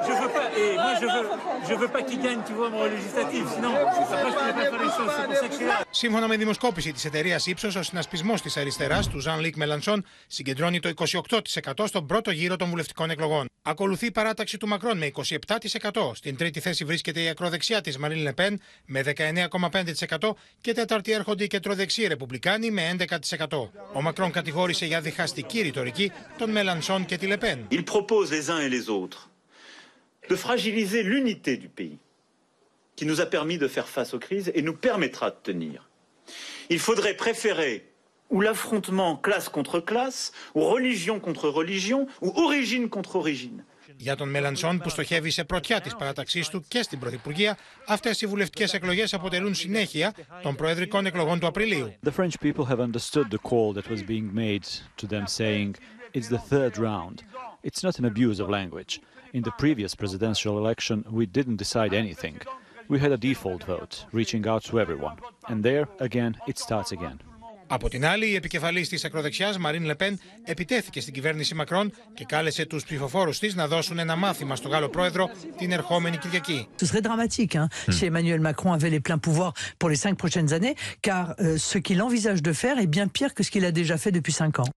Je veux pas, et moi, je veux, je veux pas qu'il gagne, tu vois, mon législatif. Sinon, après, je pourrais pas faire les choses. C'est pour ça que je suis là. Σύμφωνα με δημοσκόπηση της εταιρείας ύψος, ο συνασπισμός της αριστεράς του Ζαν Λίκ Μελανσόν συγκεντρώνει το 28% στον πρώτο γύρο των βουλευτικών εκλογών. Ακολουθεί η παράταξη του Μακρόν με 27%. Στην τρίτη θέση βρίσκεται η ακροδεξιά της Μαρίν Λεπέν με 19,5% και τέταρτη έρχονται οι κεντροδεξιοί Ρεπουμπλικάνοι με 11%. Ο Μακρόν κατηγόρησε για διχαστική ρητορική τον Μελανσόν και τη Λεπέν. Il propose les uns et les autres de fragiliser l'unité du pays qui nous a permis de faire face aux crises et nous permettra de tenir. Il faudrait préférer ou l'affrontement classe contre classe, ou religion contre religion, ou origine contre origine. Για τον Μελανσόν, που στοχεύει σε πρωτιά τη παράταξή του και στην Πρωθυπουργία, αυτέ οι βουλευτικέ εκλογέ αποτελούν συνέχεια των προεδρικών εκλογών του Απριλίου. The French people have understood the call that was being made to them saying it's the third round. It's not an abuse of language. In the previous presidential election, we didn't decide anything. We had a default vote, reaching out to everyone. And there, again, it starts again. Από την άλλη, η επικεφαλής της ακροδεξιάς, Μαρίν Λεπέν, επιτέθηκε στην κυβέρνηση Μακρόν και κάλεσε τους ψηφοφόρους της να δώσουν ένα μάθημα στο Γάλλο πρόεδρο την ερχόμενη Κυριακή. Ce serait dramatique hein, mm. si Emmanuel Macron avait les pleins pouvoirs pour les cinq prochaines années, car euh, ce qu'il envisage de faire est bien pire que ce qu'il a déjà fait depuis cinq ans.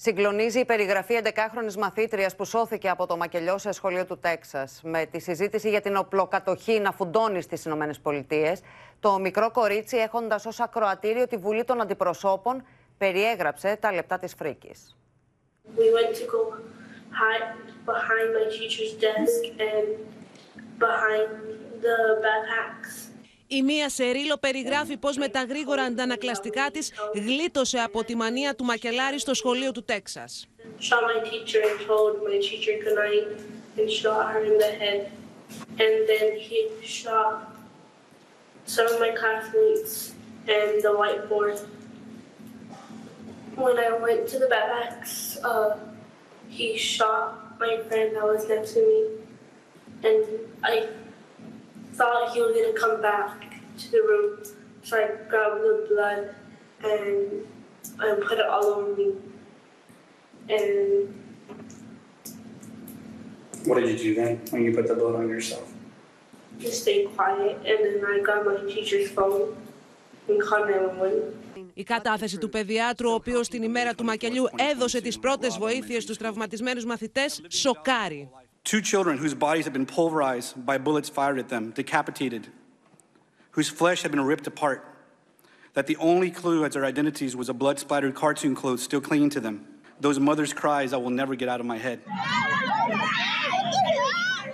Συγκλονίζει η περιγραφή 11χρονη μαθήτριας που σώθηκε από το μακελιό σε σχολείο του Τέξας. Με τη συζήτηση για την οπλοκατοχή να φουντώνει στις ΗΠΑ, το μικρό κορίτσι, έχοντας ως ακροατήριο τη Βουλή των Αντιπροσώπων, περιέγραψε τα λεπτά της φρίκης. Η Μία Σερίλο περιγράφει πώς με τα γρήγορα αντανακλαστικά της γλίτωσε από τη μανία του μακελάρι στο σχολείο του Τέξας. some of my classmates and the whiteboard. When I went to the barracks, uh, he shot my friend that was next to me, and I thought he was going to come back to the room, so I grabbed the blood and I put it all over me. And what did you do then when you put the blood on yourself? Just stay quiet, and then I got my teacher's phone and called 911. Η κατάθεση του παιδιάτρου, ο οποίος την ημέρα του μακελιού έδωσε τις πρώτες βοήθειες στους τραυματισμένους μαθητές, σοκάρει. Two children whose bodies have been pulverized by bullets fired at them, decapitated, whose flesh had been ripped apart, that the only clue as their identities was a blood-splattered cartoon clothes still clinging to them. Those mothers' cries I will never get out of my head.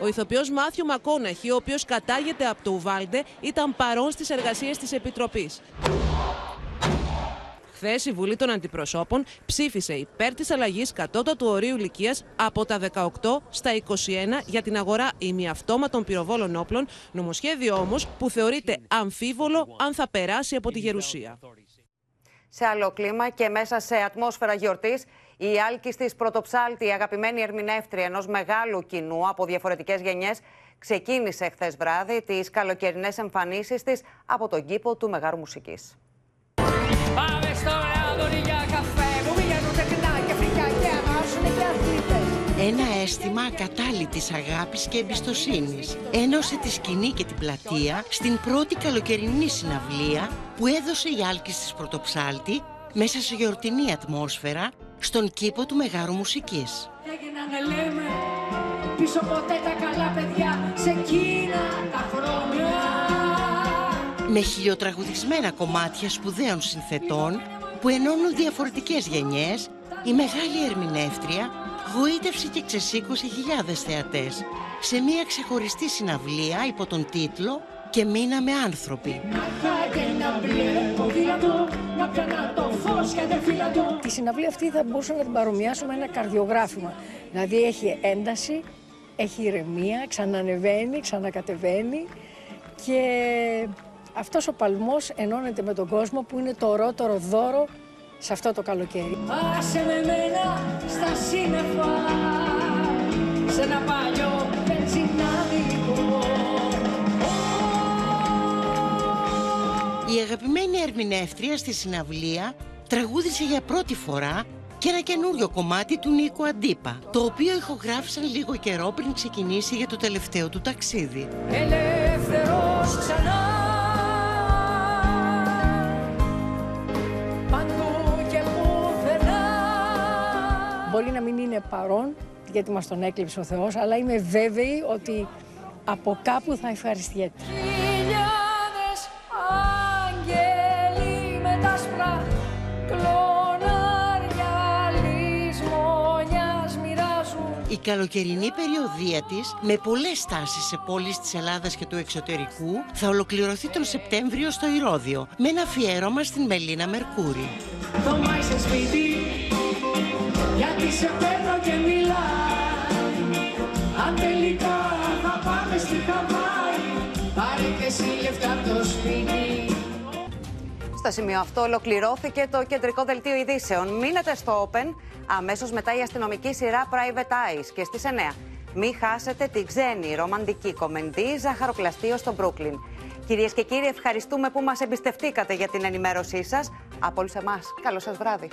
Ο ηθοποιός Μάθιου Μακόνεχη, ο οποίος κατάγεται από το Ουβάλντε, ήταν παρόν στις εργασίες της Επιτροπής. Χθες η Βουλή των Αντιπροσώπων ψήφισε υπέρ της αλλαγής κατώτατου ορίου ηλικίας από τα 18 στα 21 για την αγορά ημιαυτόματων πυροβόλων όπλων, νομοσχέδιο όμως που θεωρείται αμφίβολο αν θα περάσει από τη Γερουσία. Σε άλλο κλίμα και μέσα σε ατμόσφαιρα γιορτής, η άλκη πρωτοψάλτη, η αγαπημένη ερμηνεύτρια ενός μεγάλου κοινού από διαφορετικές γενιές, ξεκίνησε χθες βράδυ τις καλοκαιρινές εμφανίσεις της από τον κήπο του Μεγάρου Μουσικής. Ένα αίσθημα ακατάλητης αγάπης και εμπιστοσύνης ένωσε τη σκηνή και την πλατεία στην πρώτη καλοκαιρινή συναυλία που έδωσε η Άλκης της Πρωτοψάλτη μέσα σε γιορτινή ατμόσφαιρα στον κήπο του Μεγάρου Μουσικής. Έγινε λέμε πίσω ποτέ τα καλά παιδιά σε εκείνα τα χρόνια με χιλιοτραγουδισμένα κομμάτια σπουδαίων συνθετών που ενώνουν διαφορετικές γενιές, η μεγάλη ερμηνεύτρια γοήτευσε και ξεσήκωσε χιλιάδες θεατές σε μια ξεχωριστή συναυλία υπό τον τίτλο «Και μείναμε άνθρωποι». Τη συναυλία αυτή θα μπορούσαμε να την παρομοιάσουμε με ένα καρδιογράφημα. Δηλαδή έχει ένταση, έχει ηρεμία, ξανανεβαίνει, ξανακατεβαίνει και αυτός ο παλμός ενώνεται με τον κόσμο που είναι το ορότερο δώρο σε αυτό το καλοκαίρι. Άσε με μένα στα σύννεφα, σε ένα παλιό μπενζινάδικο. Η αγαπημένη ερμηνεύτρια στη συναυλία τραγούδισε για πρώτη φορά και ένα καινούριο κομμάτι του Νίκου Αντίπα, το οποίο ηχογράφησαν λίγο καιρό πριν ξεκινήσει για το τελευταίο του ταξίδι. Ελεύθερος ξανά Μπορεί να μην είναι παρόν, γιατί μας τον έκλειψε ο Θεός, αλλά είμαι βέβαιη ότι από κάπου θα ευχαριστιέται. Η καλοκαιρινή περιοδία της, με πολλές στάσεις σε πόλεις της Ελλάδας και του εξωτερικού, θα ολοκληρωθεί τον Σεπτέμβριο στο Ηρώδιο, με ένα αφιέρωμα στην Μελίνα Μερκούρη γιατί σε παίρνω και μιλά Αν τελικά θα πάμε στη Χαβάη Πάρε και εσύ λεφτά από το σπίτι στο σημείο αυτό ολοκληρώθηκε το κεντρικό δελτίο ειδήσεων. Μείνετε στο Open αμέσως μετά η αστυνομική σειρά Private Eyes και στις 9. Μην χάσετε την ξένη ρομαντική κομμεντή Ζαχαροπλαστείο στο Brooklyn. Κυρίες και κύριοι, ευχαριστούμε που μας εμπιστευτήκατε για την ενημέρωσή σας. Από όλους εμάς, καλό σας βράδυ.